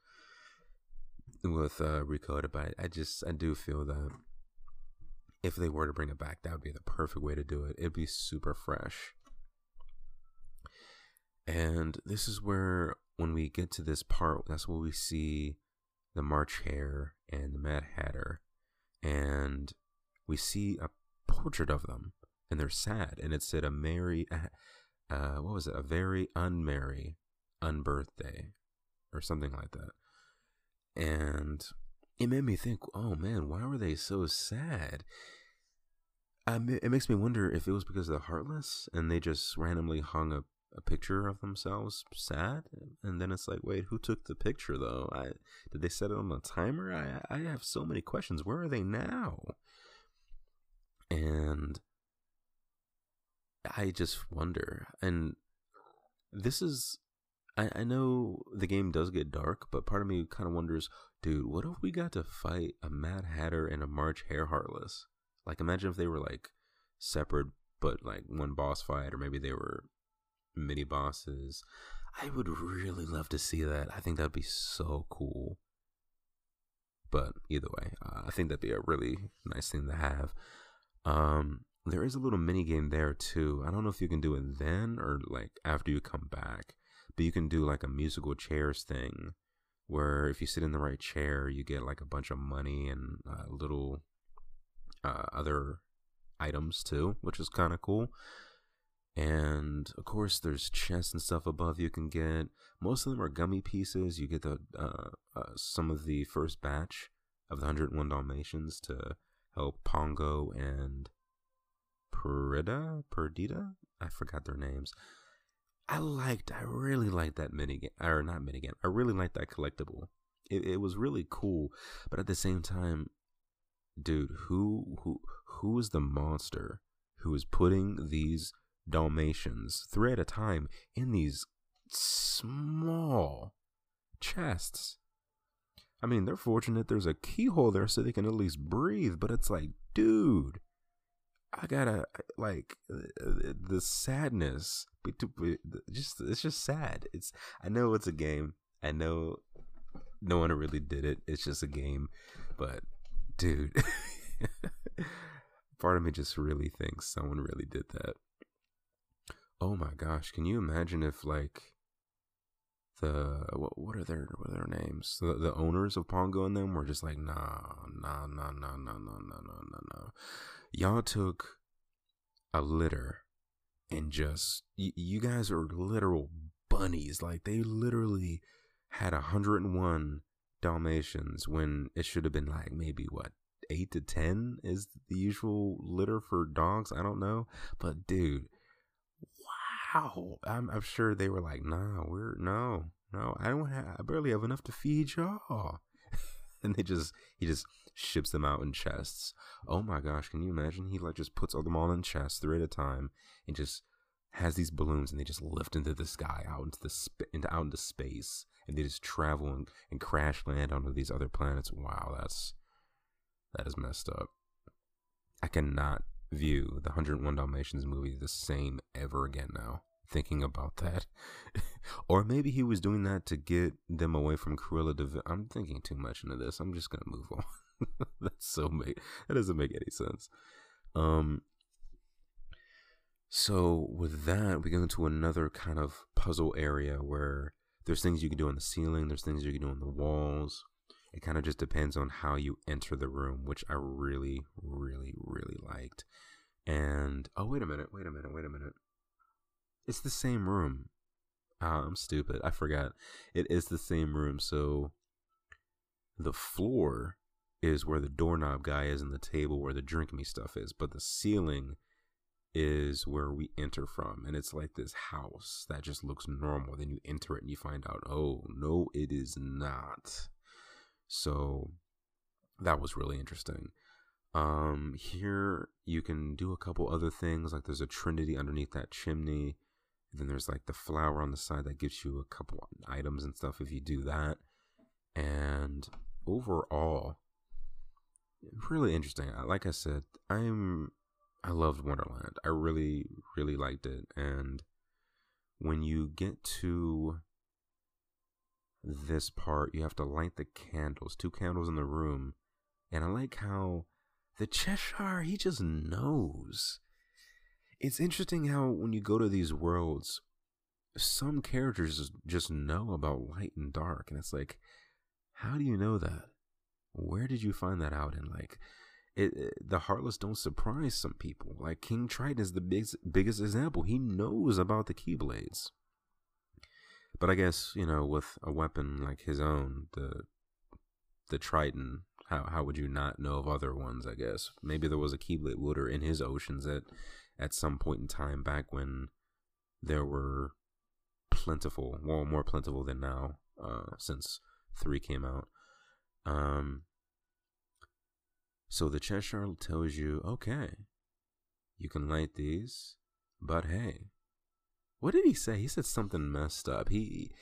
with uh, Recoded, but I just I do feel that if they were to bring it back, that would be the perfect way to do it. It'd be super fresh. And this is where, when we get to this part, that's where we see the March Hare and the Mad Hatter, and we see a portrait of them, and they're sad, and it said a merry, uh, what was it, a very unmerry unbirthday, or something like that and it made me think, oh man, why were they so sad? It makes me wonder if it was because they're heartless and they just randomly hung a, a picture of themselves sad, and then it's like, wait, who took the picture though? I did they set it on a timer? I I have so many questions. Where are they now? And I just wonder, and this is I, I know the game does get dark, but part of me kind of wonders, dude, what if we got to fight a Mad Hatter and a March Hare Heartless? Like, imagine if they were like separate, but like one boss fight, or maybe they were mini bosses. I would really love to see that. I think that'd be so cool. But either way, uh, I think that'd be a really nice thing to have. Um, there is a little mini game there too. I don't know if you can do it then or like after you come back, but you can do like a musical chairs thing where if you sit in the right chair, you get like a bunch of money and uh, little uh, other items too, which is kind of cool. And of course, there's chests and stuff above you can get. Most of them are gummy pieces. You get the uh, uh, some of the first batch of the 101 Dalmatians to help Pongo and Perdita. Perdita, I forgot their names. I liked, I really liked that minigame, or not minigame. I really liked that collectible. It, it was really cool, but at the same time, dude, who who who is the monster who is putting these Dalmatians three at a time in these small chests? I mean, they're fortunate there's a keyhole there so they can at least breathe, but it's like, dude, I gotta like uh, uh, the sadness. Just it's just sad. It's I know it's a game. I know no one really did it. It's just a game, but dude, part of me just really thinks someone really did that. Oh my gosh, can you imagine if like the what what are their what are their names? The, the owners of Pongo and them were just like, nah, nah, nah, nah, nah, nah, nah, nah, nah, nah. Y'all took a litter and just y- you guys are literal bunnies. Like they literally had 101 Dalmatians when it should have been like maybe what eight to ten is the usual litter for dogs. I don't know, but dude, wow! I'm, I'm sure they were like, "Nah, we're no, no. I don't have. I barely have enough to feed y'all." and they just he just ships them out in chests. Oh my gosh! Can you imagine? He like just puts all them all in chests three at a time and just has these balloons and they just lift into the sky out into the sp- into out into space and they just travel and, and crash land onto these other planets. Wow, that's that is messed up. I cannot view the 101 Dalmatians movie the same ever again now. Thinking about that, or maybe he was doing that to get them away from Cruella de I'm thinking too much into this. I'm just gonna move on. That's so make that doesn't make any sense. Um. So with that, we go into another kind of puzzle area where there's things you can do on the ceiling, there's things you can do on the walls. It kind of just depends on how you enter the room, which I really, really, really liked. And oh, wait a minute, wait a minute, wait a minute. It's the same room. Oh, I'm stupid. I forgot. It is the same room. So the floor is where the doorknob guy is and the table where the drink me stuff is, but the ceiling is where we enter from and it's like this house that just looks normal. Then you enter it and you find out oh no it is not. So that was really interesting. Um here you can do a couple other things like there's a trinity underneath that chimney and then there's like the flower on the side that gives you a couple items and stuff if you do that. And overall really interesting like i said i'm I loved Wonderland. I really, really liked it. And when you get to this part, you have to light the candles, two candles in the room. And I like how the Cheshire, he just knows. It's interesting how when you go to these worlds, some characters just know about light and dark. And it's like, how do you know that? Where did you find that out? And like, it, it, the heartless don't surprise some people. Like King Triton is the biggest biggest example. He knows about the Keyblades. But I guess, you know, with a weapon like his own, the the Triton, how how would you not know of other ones, I guess? Maybe there was a Keyblade wielder in his oceans at at some point in time back when there were plentiful, well more plentiful than now, uh, since three came out. Um so the chess Cheshire tells you, okay, you can light these, but hey, what did he say? He said something messed up. He,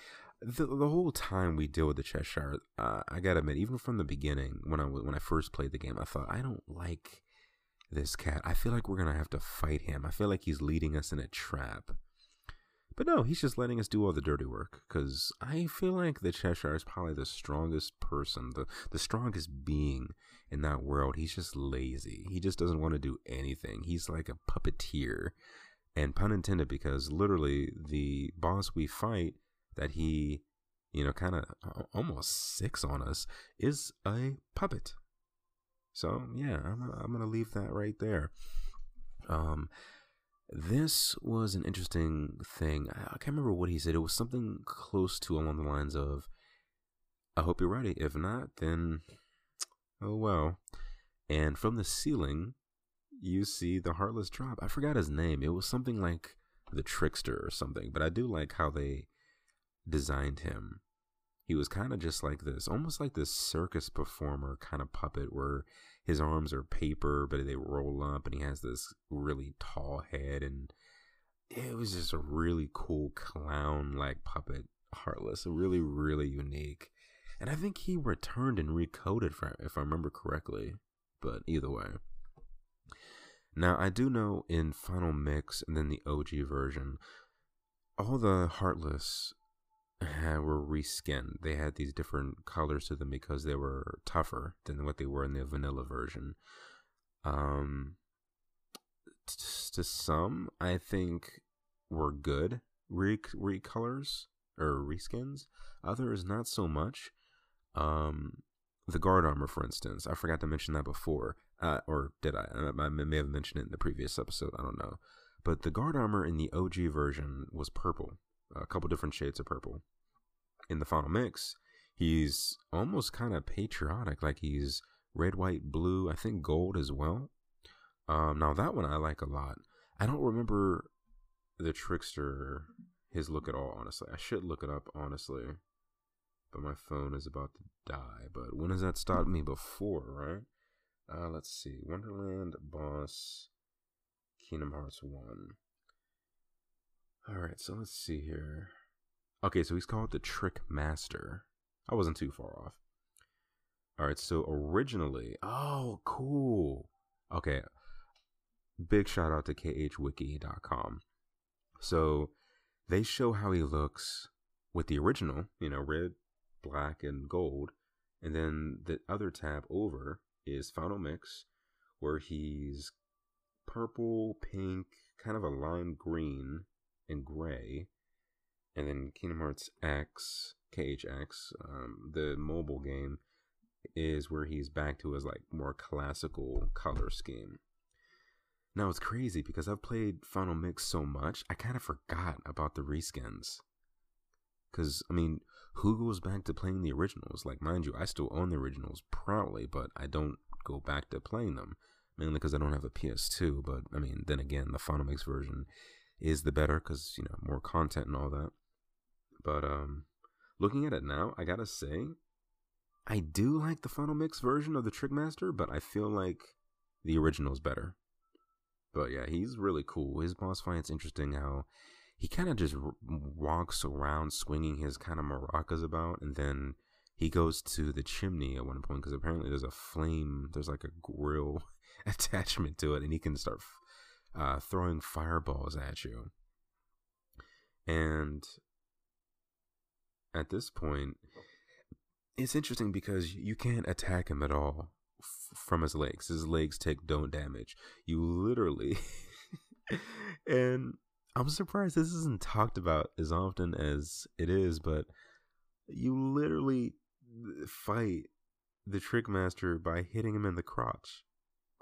the, the whole time we deal with the Cheshire, uh, I gotta admit, even from the beginning, when I when I first played the game, I thought I don't like this cat. I feel like we're gonna have to fight him. I feel like he's leading us in a trap. But no, he's just letting us do all the dirty work because I feel like the Cheshire is probably the strongest person, the, the strongest being in that world. He's just lazy. He just doesn't want to do anything. He's like a puppeteer. And pun intended, because literally the boss we fight that he, you know, kind of almost six on us is a puppet. So yeah, I'm, I'm gonna leave that right there. Um, this was an interesting thing. I can't remember what he said. It was something close to along the lines of, I hope you're ready. If not, then oh well. And from the ceiling, you see the Heartless drop. I forgot his name. It was something like the Trickster or something, but I do like how they designed him. He was kind of just like this, almost like this circus performer kind of puppet where his arms are paper, but they roll up, and he has this really tall head, and it was just a really cool clown like puppet, Heartless, really, really unique. And I think he returned and recoded, for, if I remember correctly. But either way. Now, I do know in Final Mix and then the OG version, all the Heartless were reskinned. They had these different colors to them because they were tougher than what they were in the vanilla version. Um, to some, I think were good re recolors or reskins. Others, not so much. Um, the guard armor, for instance, I forgot to mention that before, uh, or did? I? I may have mentioned it in the previous episode. I don't know. But the guard armor in the OG version was purple a couple different shades of purple. In the final mix, he's almost kind of patriotic, like he's red, white, blue, I think gold as well. Um, now that one I like a lot. I don't remember the trickster his look at all, honestly. I should look it up, honestly. But my phone is about to die. But when has that stopped me before, right? Uh, let's see. Wonderland Boss Kingdom Hearts 1. All right, so let's see here. Okay, so he's called the Trickmaster. I wasn't too far off. All right, so originally, oh, cool. Okay, big shout out to khwiki.com. So they show how he looks with the original, you know, red, black, and gold. And then the other tab over is Final Mix, where he's purple, pink, kind of a lime green, and gray. And then Kingdom Hearts X, KHX, um, the mobile game, is where he's back to his like more classical color scheme. Now it's crazy because I've played Final Mix so much, I kind of forgot about the reskins. Because, I mean, who goes back to playing the originals? Like, mind you, I still own the originals proudly, but I don't go back to playing them. Mainly because I don't have a PS2, but I mean, then again, the Final Mix version is the better because you know more content and all that. But um, looking at it now, I gotta say, I do like the Final Mix version of the Trickmaster, but I feel like the original is better. But yeah, he's really cool. His boss fight's interesting. How he kind of just r- walks around swinging his kind of maracas about, and then he goes to the chimney at one point because apparently there's a flame. There's like a grill attachment to it, and he can start uh, throwing fireballs at you. And at this point, it's interesting because you can't attack him at all f- from his legs. His legs take don't damage. You literally. and I'm surprised this isn't talked about as often as it is, but you literally fight the Trickmaster by hitting him in the crotch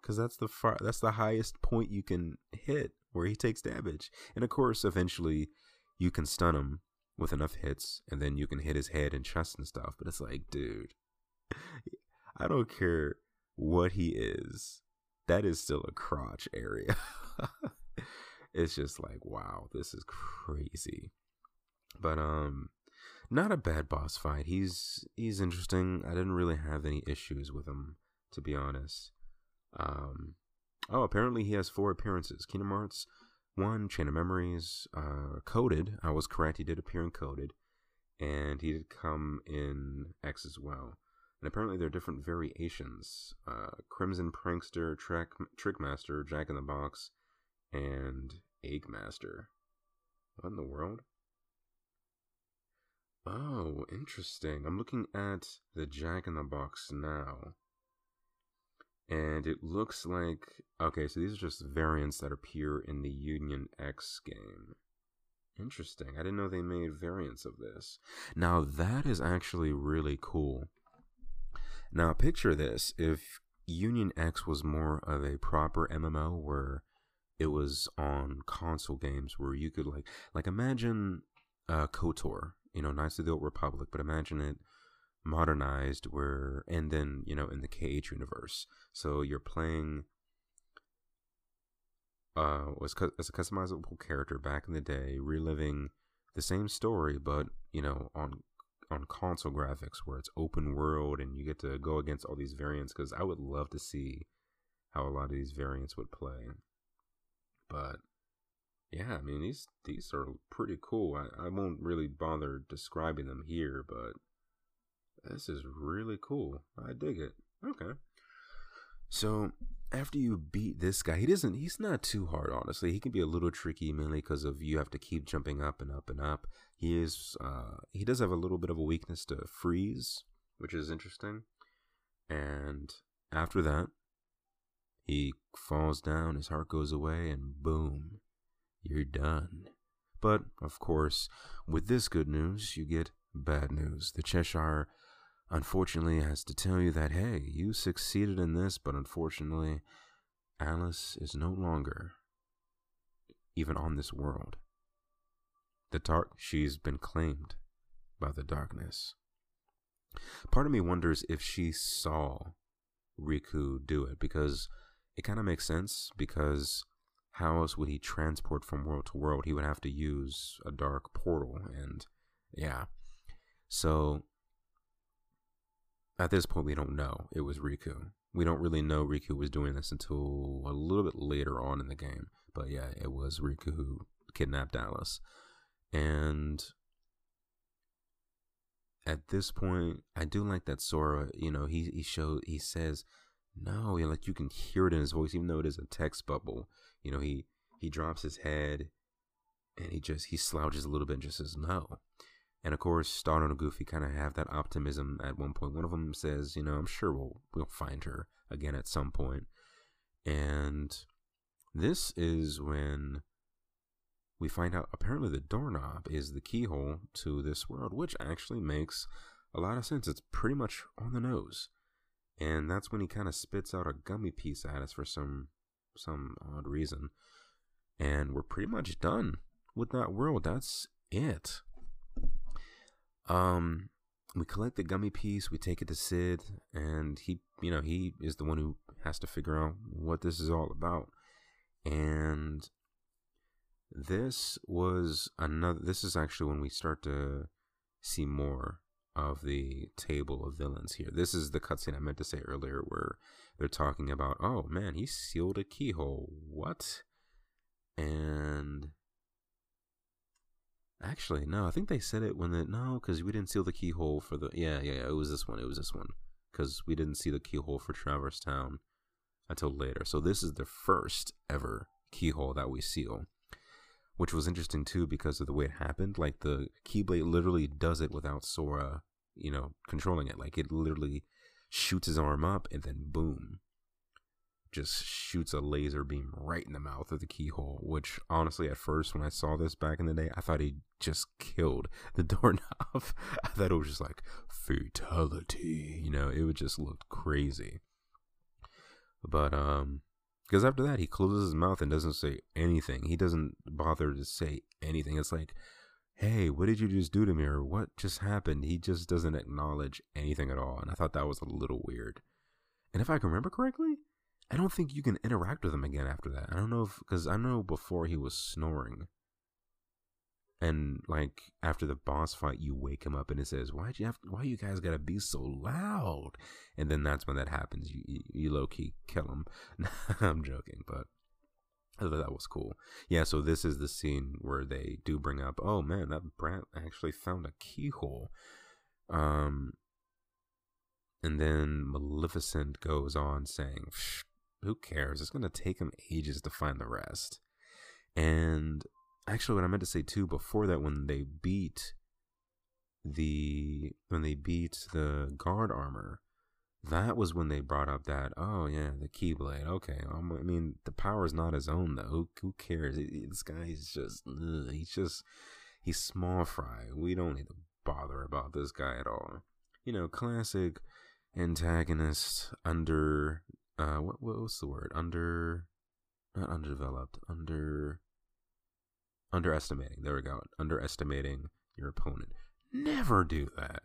because that's the far that's the highest point you can hit where he takes damage. And of course, eventually you can stun him with enough hits, and then you can hit his head and chest and stuff. But it's like, dude, I don't care what he is. That is still a crotch area. it's just like, wow, this is crazy. But um not a bad boss fight. He's he's interesting. I didn't really have any issues with him to be honest. Um, oh, apparently he has four appearances: Kingdom Hearts one, Chain of Memories, uh, Coded. I was correct; he did appear in Coded, and he did come in X as well. And apparently there are different variations: uh, Crimson Prankster, Trick Trickmaster, Jack in the Box, and Egg Master. What in the world? Oh, interesting. I'm looking at the Jack in the Box now. And it looks like. Okay, so these are just variants that appear in the Union X game. Interesting. I didn't know they made variants of this. Now, that is actually really cool. Now, picture this if Union X was more of a proper MMO where it was on console games where you could like like imagine uh KOTOR, you know, Knights of the Old Republic, but imagine it modernized where and then, you know, in the KH universe. So you're playing uh was as a customizable character back in the day, reliving the same story but, you know, on on console graphics where it's open world and you get to go against all these variants because I would love to see how a lot of these variants would play. But yeah, I mean these these are pretty cool. I, I won't really bother describing them here, but this is really cool. I dig it. Okay. So after you beat this guy, he doesn't. He's not too hard, honestly. He can be a little tricky, mainly because of you have to keep jumping up and up and up. He is. Uh, he does have a little bit of a weakness to freeze, which is interesting. And after that, he falls down. His heart goes away, and boom, you're done. But of course, with this good news, you get bad news. The Cheshire unfortunately has to tell you that, hey, you succeeded in this, but unfortunately, Alice is no longer even on this world. The dark, she's been claimed by the darkness. Part of me wonders if she saw Riku do it because it kind of makes sense because how else would he transport from world to world? He would have to use a dark portal and yeah. So at this point, we don't know it was Riku. We don't really know Riku was doing this until a little bit later on in the game. But yeah, it was Riku who kidnapped Alice. And at this point, I do like that Sora, you know, he he showed he says no, you know, like you can hear it in his voice, even though it is a text bubble. You know, he he drops his head and he just he slouches a little bit and just says no. And of course, Stardo and Goofy kind of have that optimism at one point. One of them says, "You know, I'm sure we'll we'll find her again at some point." And this is when we find out apparently the doorknob is the keyhole to this world, which actually makes a lot of sense. It's pretty much on the nose. And that's when he kind of spits out a gummy piece at us for some some odd reason. And we're pretty much done with that world. That's it. Um, we collect the gummy piece, we take it to Cid, and he, you know, he is the one who has to figure out what this is all about. And this was another, this is actually when we start to see more of the table of villains here. This is the cutscene I meant to say earlier where they're talking about, oh man, he sealed a keyhole. What? And Actually, no. I think they said it when the no, because we didn't seal the keyhole for the yeah, yeah, yeah. It was this one. It was this one because we didn't see the keyhole for Traverse Town until later. So this is the first ever keyhole that we seal, which was interesting too because of the way it happened. Like the Keyblade literally does it without Sora, you know, controlling it. Like it literally shoots his arm up and then boom, just shoots a laser beam right in the mouth of the keyhole. Which honestly, at first when I saw this back in the day, I thought he just killed the doorknob. I thought it was just like fatality. You know, it would just look crazy. But um, because after that he closes his mouth and doesn't say anything. He doesn't bother to say anything. It's like, hey, what did you just do to me, or what just happened? He just doesn't acknowledge anything at all, and I thought that was a little weird. And if I can remember correctly, I don't think you can interact with him again after that. I don't know if because I know before he was snoring, and like after the boss fight, you wake him up and it says, "Why'd you have? Why you guys gotta be so loud?" And then that's when that happens. You you, you low key kill him. I'm joking, but I thought that was cool. Yeah, so this is the scene where they do bring up, "Oh man, that brat actually found a keyhole." Um, and then Maleficent goes on saying, who cares? It's going to take him ages to find the rest. And actually, what I meant to say too before that, when they beat the when they beat the guard armor, that was when they brought up that oh yeah the keyblade okay um, i mean the power is not his own though who, who cares this guy is just ugh, he's just he's small fry we don't need to bother about this guy at all you know classic antagonist under uh what what was the word under not underdeveloped under underestimating there we go underestimating your opponent never do that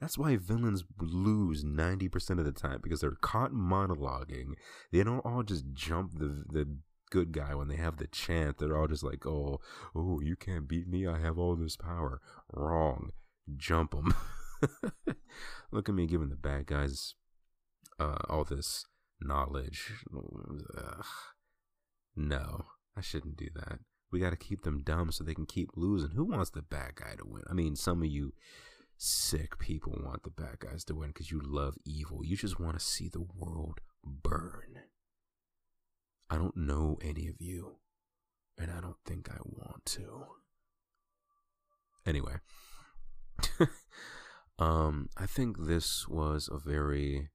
that's why villains lose 90% of the time because they're caught monologuing. They don't all just jump the the good guy when they have the chance. They're all just like, "Oh, oh, you can't beat me. I have all this power." Wrong. Jump them. Look at me giving the bad guys uh, all this knowledge. Ugh. No, I shouldn't do that. We got to keep them dumb so they can keep losing. Who wants the bad guy to win? I mean, some of you sick people want the bad guys to win because you love evil. You just want to see the world burn. I don't know any of you, and I don't think I want to. Anyway, um, I think this was a very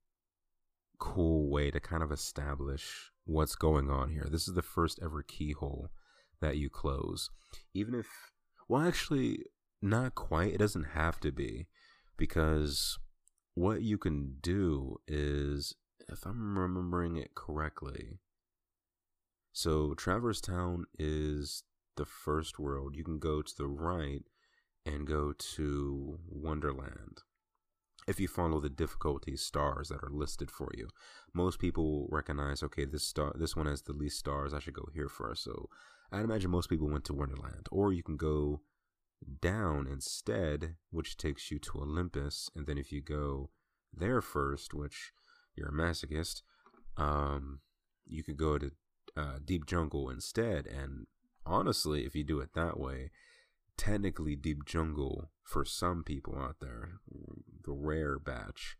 cool way to kind of establish what's going on here. This is the first ever keyhole that you close. Even if, well, actually, not quite. It doesn't have to be because what you can do is, if I'm remembering it correctly, so Traverse Town is the first world. You can go to the right and go to Wonderland. If you follow the difficulty stars that are listed for you, most people will recognize, okay, this star, this one has the least stars. I should go here first. So I'd imagine most people went to Wonderland, or you can go down instead, which takes you to Olympus. And then if you go there first, which you're a masochist, um, you could go to uh, Deep Jungle instead. And honestly, if you do it that way, technically Deep Jungle for some people out there, the rare batch,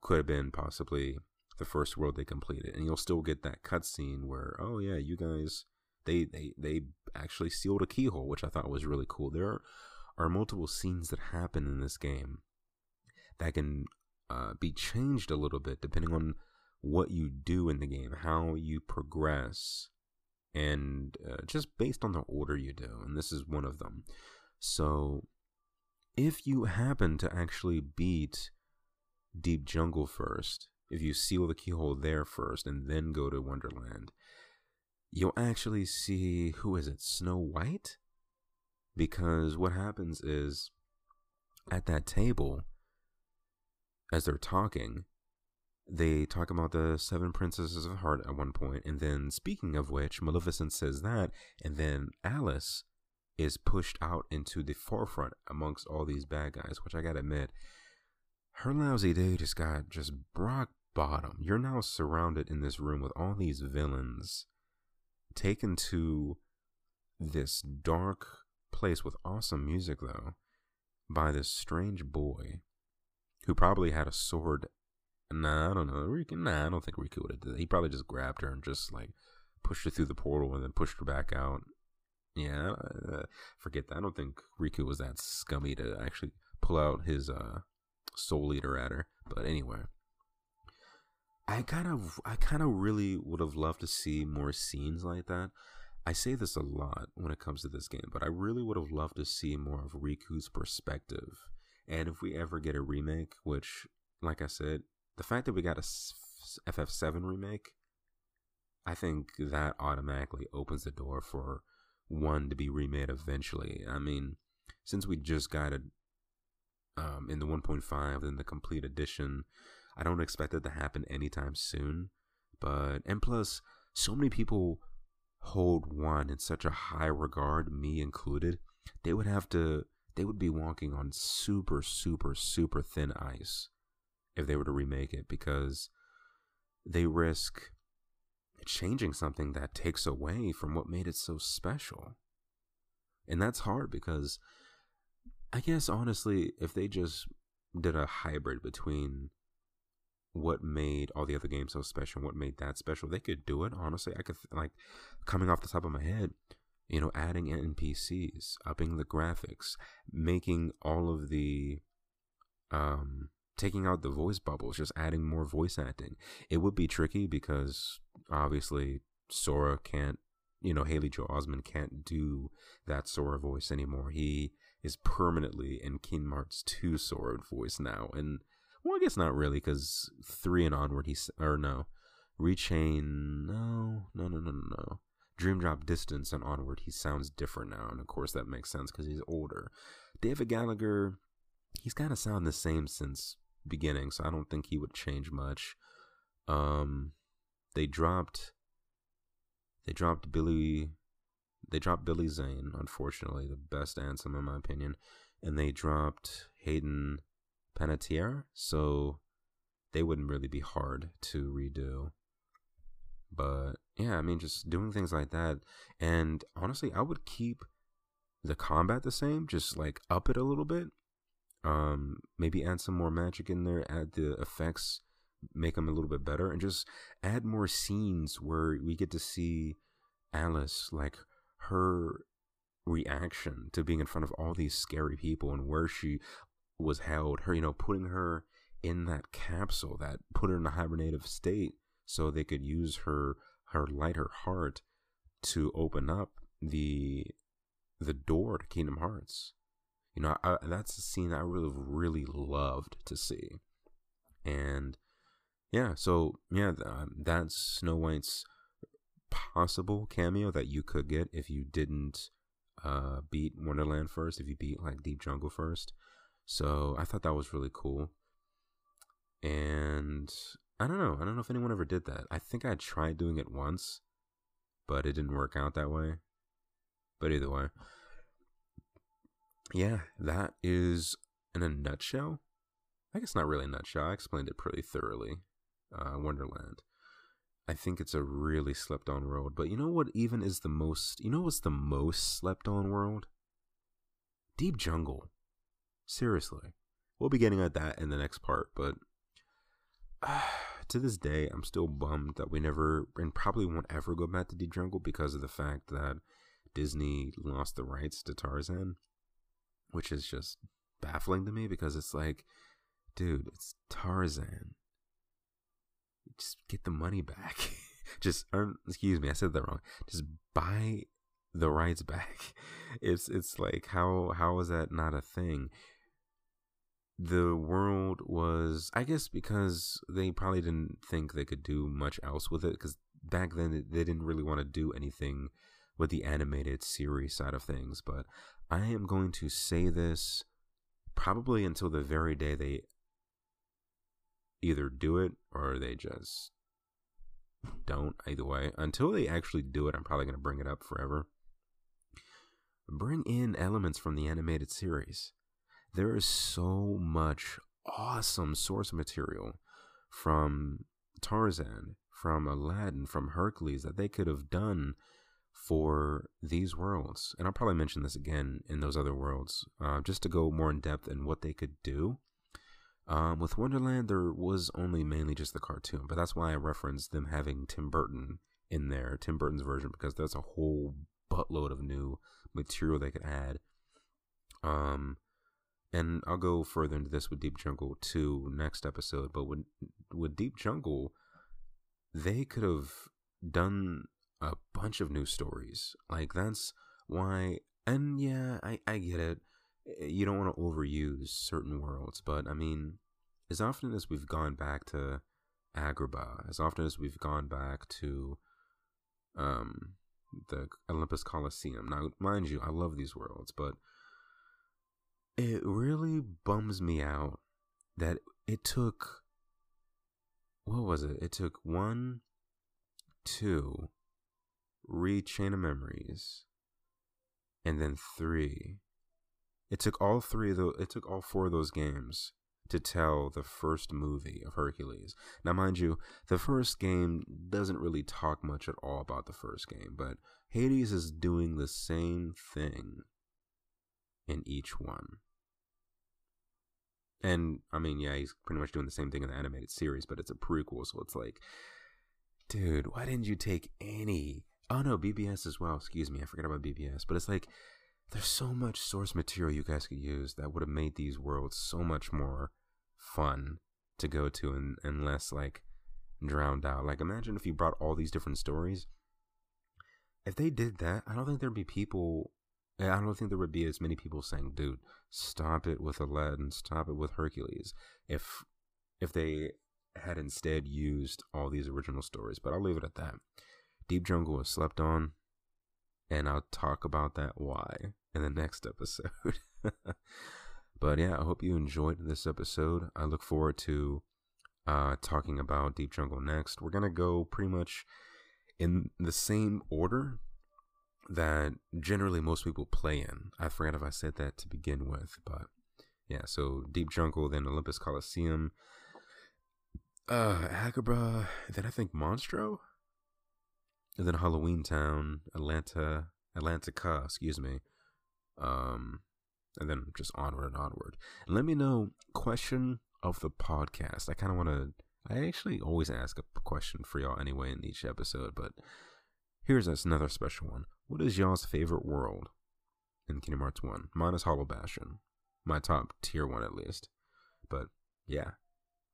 could have been possibly the first world they completed, and you'll still get that cutscene where, oh yeah, you guys they they they actually sealed a keyhole, which I thought was really cool. There are multiple scenes that happen in this game that can uh, be changed a little bit depending on what you do in the game, how you progress, and uh, just based on the order you do. And this is one of them. So, if you happen to actually beat Deep Jungle first, if you seal the keyhole there first and then go to Wonderland, you'll actually see who is it, Snow White? Because what happens is at that table, as they're talking, they talk about the seven princesses of heart at one point, and then speaking of which, Maleficent says that, and then Alice is pushed out into the forefront amongst all these bad guys, which I gotta admit, her lousy day just got just rock bottom. You're now surrounded in this room with all these villains taken to this dark place with awesome music though by this strange boy who probably had a sword nah i don't know Riku, nah i don't think riku would have did that. he probably just grabbed her and just like pushed her through the portal and then pushed her back out yeah uh, forget that i don't think riku was that scummy to actually pull out his uh soul eater at her but anyway I kind of, I kind of really would have loved to see more scenes like that. I say this a lot when it comes to this game, but I really would have loved to see more of Riku's perspective. And if we ever get a remake, which, like I said, the fact that we got a FF7 remake, I think that automatically opens the door for one to be remade eventually. I mean, since we just got it um, in the 1.5 and the complete edition, I don't expect it to happen anytime soon. But, and plus, so many people hold one in such a high regard, me included, they would have to, they would be walking on super, super, super thin ice if they were to remake it because they risk changing something that takes away from what made it so special. And that's hard because I guess honestly, if they just did a hybrid between what made all the other games so special, and what made that special. They could do it, honestly. I could, like, coming off the top of my head, you know, adding NPCs, upping the graphics, making all of the um taking out the voice bubbles, just adding more voice acting. It would be tricky because obviously Sora can't, you know, Haley Joel Osment can't do that Sora voice anymore. He is permanently in Kingdom Hearts 2 Sora voice now. And, well, I guess not really because 3 and onward, he's, or no, Rechain, no, no, no, no, no. Dream Drop Distance and onward, he sounds different now. And of course, that makes sense because he's older. David Gallagher, he's kind of sounded the same since beginning, so I don't think he would change much. Um, they dropped, they dropped Billy, they dropped Billy Zane. Unfortunately, the best Ansem in my opinion, and they dropped Hayden Panettiere, so they wouldn't really be hard to redo. But yeah, I mean, just doing things like that, and honestly, I would keep the combat the same, just like up it a little bit um maybe add some more magic in there add the effects make them a little bit better and just add more scenes where we get to see alice like her reaction to being in front of all these scary people and where she was held her you know putting her in that capsule that put her in a hibernative state so they could use her her light her heart to open up the the door to kingdom hearts you know, I, that's a scene I would have really loved to see. And yeah, so yeah, um, that's Snow White's possible cameo that you could get if you didn't uh, beat Wonderland first, if you beat like Deep Jungle first. So I thought that was really cool. And I don't know. I don't know if anyone ever did that. I think I tried doing it once, but it didn't work out that way. But either way yeah, that is in a nutshell. I guess not really a nutshell. I explained it pretty thoroughly. Uh, Wonderland. I think it's a really slept on world. But you know what even is the most you know what's the most slept on world? Deep Jungle. Seriously. We'll be getting at that in the next part, but uh, to this day I'm still bummed that we never and probably won't ever go back to Deep Jungle because of the fact that Disney lost the rights to Tarzan which is just baffling to me because it's like, dude, it's Tarzan. Just get the money back. just earn. Excuse me, I said that wrong. Just buy the rights back. It's it's like how how is that not a thing? The world was, I guess, because they probably didn't think they could do much else with it. Because back then they didn't really want to do anything with the animated series side of things. But I am going to say this probably until the very day they either do it or they just don't. Either way, until they actually do it, I'm probably going to bring it up forever. Bring in elements from the animated series. There is so much awesome source material from Tarzan, from Aladdin, from Hercules that they could have done for these worlds. And I'll probably mention this again in those other worlds, uh, just to go more in depth in what they could do. Um, with Wonderland, there was only mainly just the cartoon, but that's why I referenced them having Tim Burton in there, Tim Burton's version, because there's a whole buttload of new material they could add. Um, and I'll go further into this with Deep Jungle 2 next episode, but with, with Deep Jungle, they could have done a bunch of new stories. Like that's why and yeah, I, I get it. Eh, you don't want to overuse certain worlds, but I mean, as often as we've gone back to Agrabah, as often as we've gone back to um the Olympus Coliseum. Now, mind you, I love these worlds, but it really bums me out that it took what was it? It took one, two, read Chain of Memories, and then three. It took all three of those. It took all four of those games to tell the first movie of Hercules. Now, mind you, the first game doesn't really talk much at all about the first game, but Hades is doing the same thing in each one. And I mean, yeah, he's pretty much doing the same thing in the animated series, but it's a prequel, so it's like, dude, why didn't you take any Oh no, BBS as well. Excuse me, I forgot about BBS. But it's like there's so much source material you guys could use that would have made these worlds so much more fun to go to and, and less like drowned out. Like imagine if you brought all these different stories. If they did that, I don't think there'd be people eh, I don't think there would be as many people saying, dude, stop it with Aladdin, stop it with Hercules. If if they had instead used all these original stories. But I'll leave it at that. Deep Jungle was slept on, and I'll talk about that why in the next episode. but yeah, I hope you enjoyed this episode. I look forward to uh, talking about Deep Jungle next. We're gonna go pretty much in the same order that generally most people play in. I forgot if I said that to begin with, but yeah. So Deep Jungle, then Olympus Coliseum, uh, Agrabah, then I think Monstro, and then Halloween Town, Atlanta, Atlantica, excuse me, um, and then just onward and onward. And let me know question of the podcast. I kind of want to. I actually always ask a question for y'all anyway in each episode, but here's another special one. What is y'all's favorite world in Kingdom Hearts 1? Mine is Hollow Bastion. My top tier one at least. But yeah,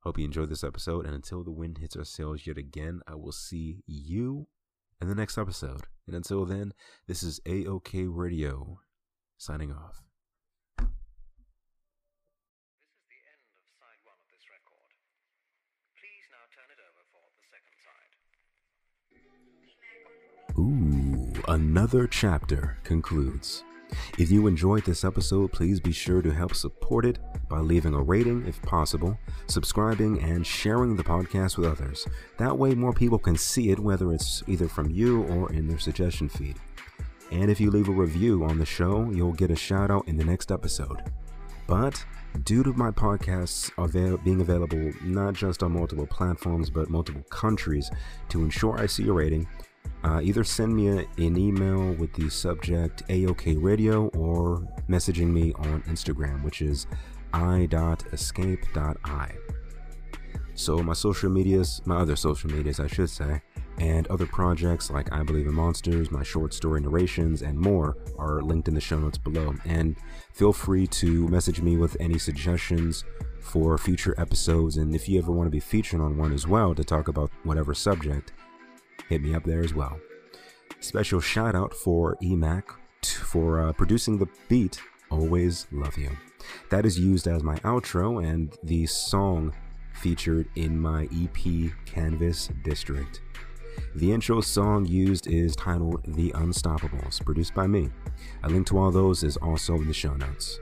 Hope you enjoyed this episode, and until the wind hits our sails yet again, I will see you in the next episode. And until then, this is A-Okay Radio signing off. Ooh, another chapter concludes. If you enjoyed this episode, please be sure to help support it by leaving a rating if possible, subscribing, and sharing the podcast with others. That way, more people can see it, whether it's either from you or in their suggestion feed. And if you leave a review on the show, you'll get a shout out in the next episode. But due to my podcasts avail- being available not just on multiple platforms but multiple countries, to ensure I see a rating, uh, either send me a, an email with the subject A-Okay Radio or messaging me on Instagram, which is i.escape.i. So my social medias, my other social medias, I should say, and other projects like I Believe in Monsters, my short story narrations, and more are linked in the show notes below. And feel free to message me with any suggestions for future episodes. And if you ever want to be featured on one as well to talk about whatever subject, hit me up there as well. Special shout out for EMac for uh, producing the beat, Always Love You. That is used as my outro and the song featured in my EP Canvas District. The intro song used is titled The Unstoppables, produced by me. A link to all those is also in the show notes.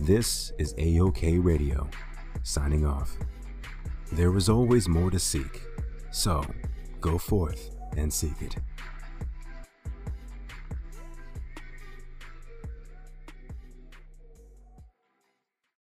This is A-Okay Radio, signing off. There is always more to seek, so go forth and seek it.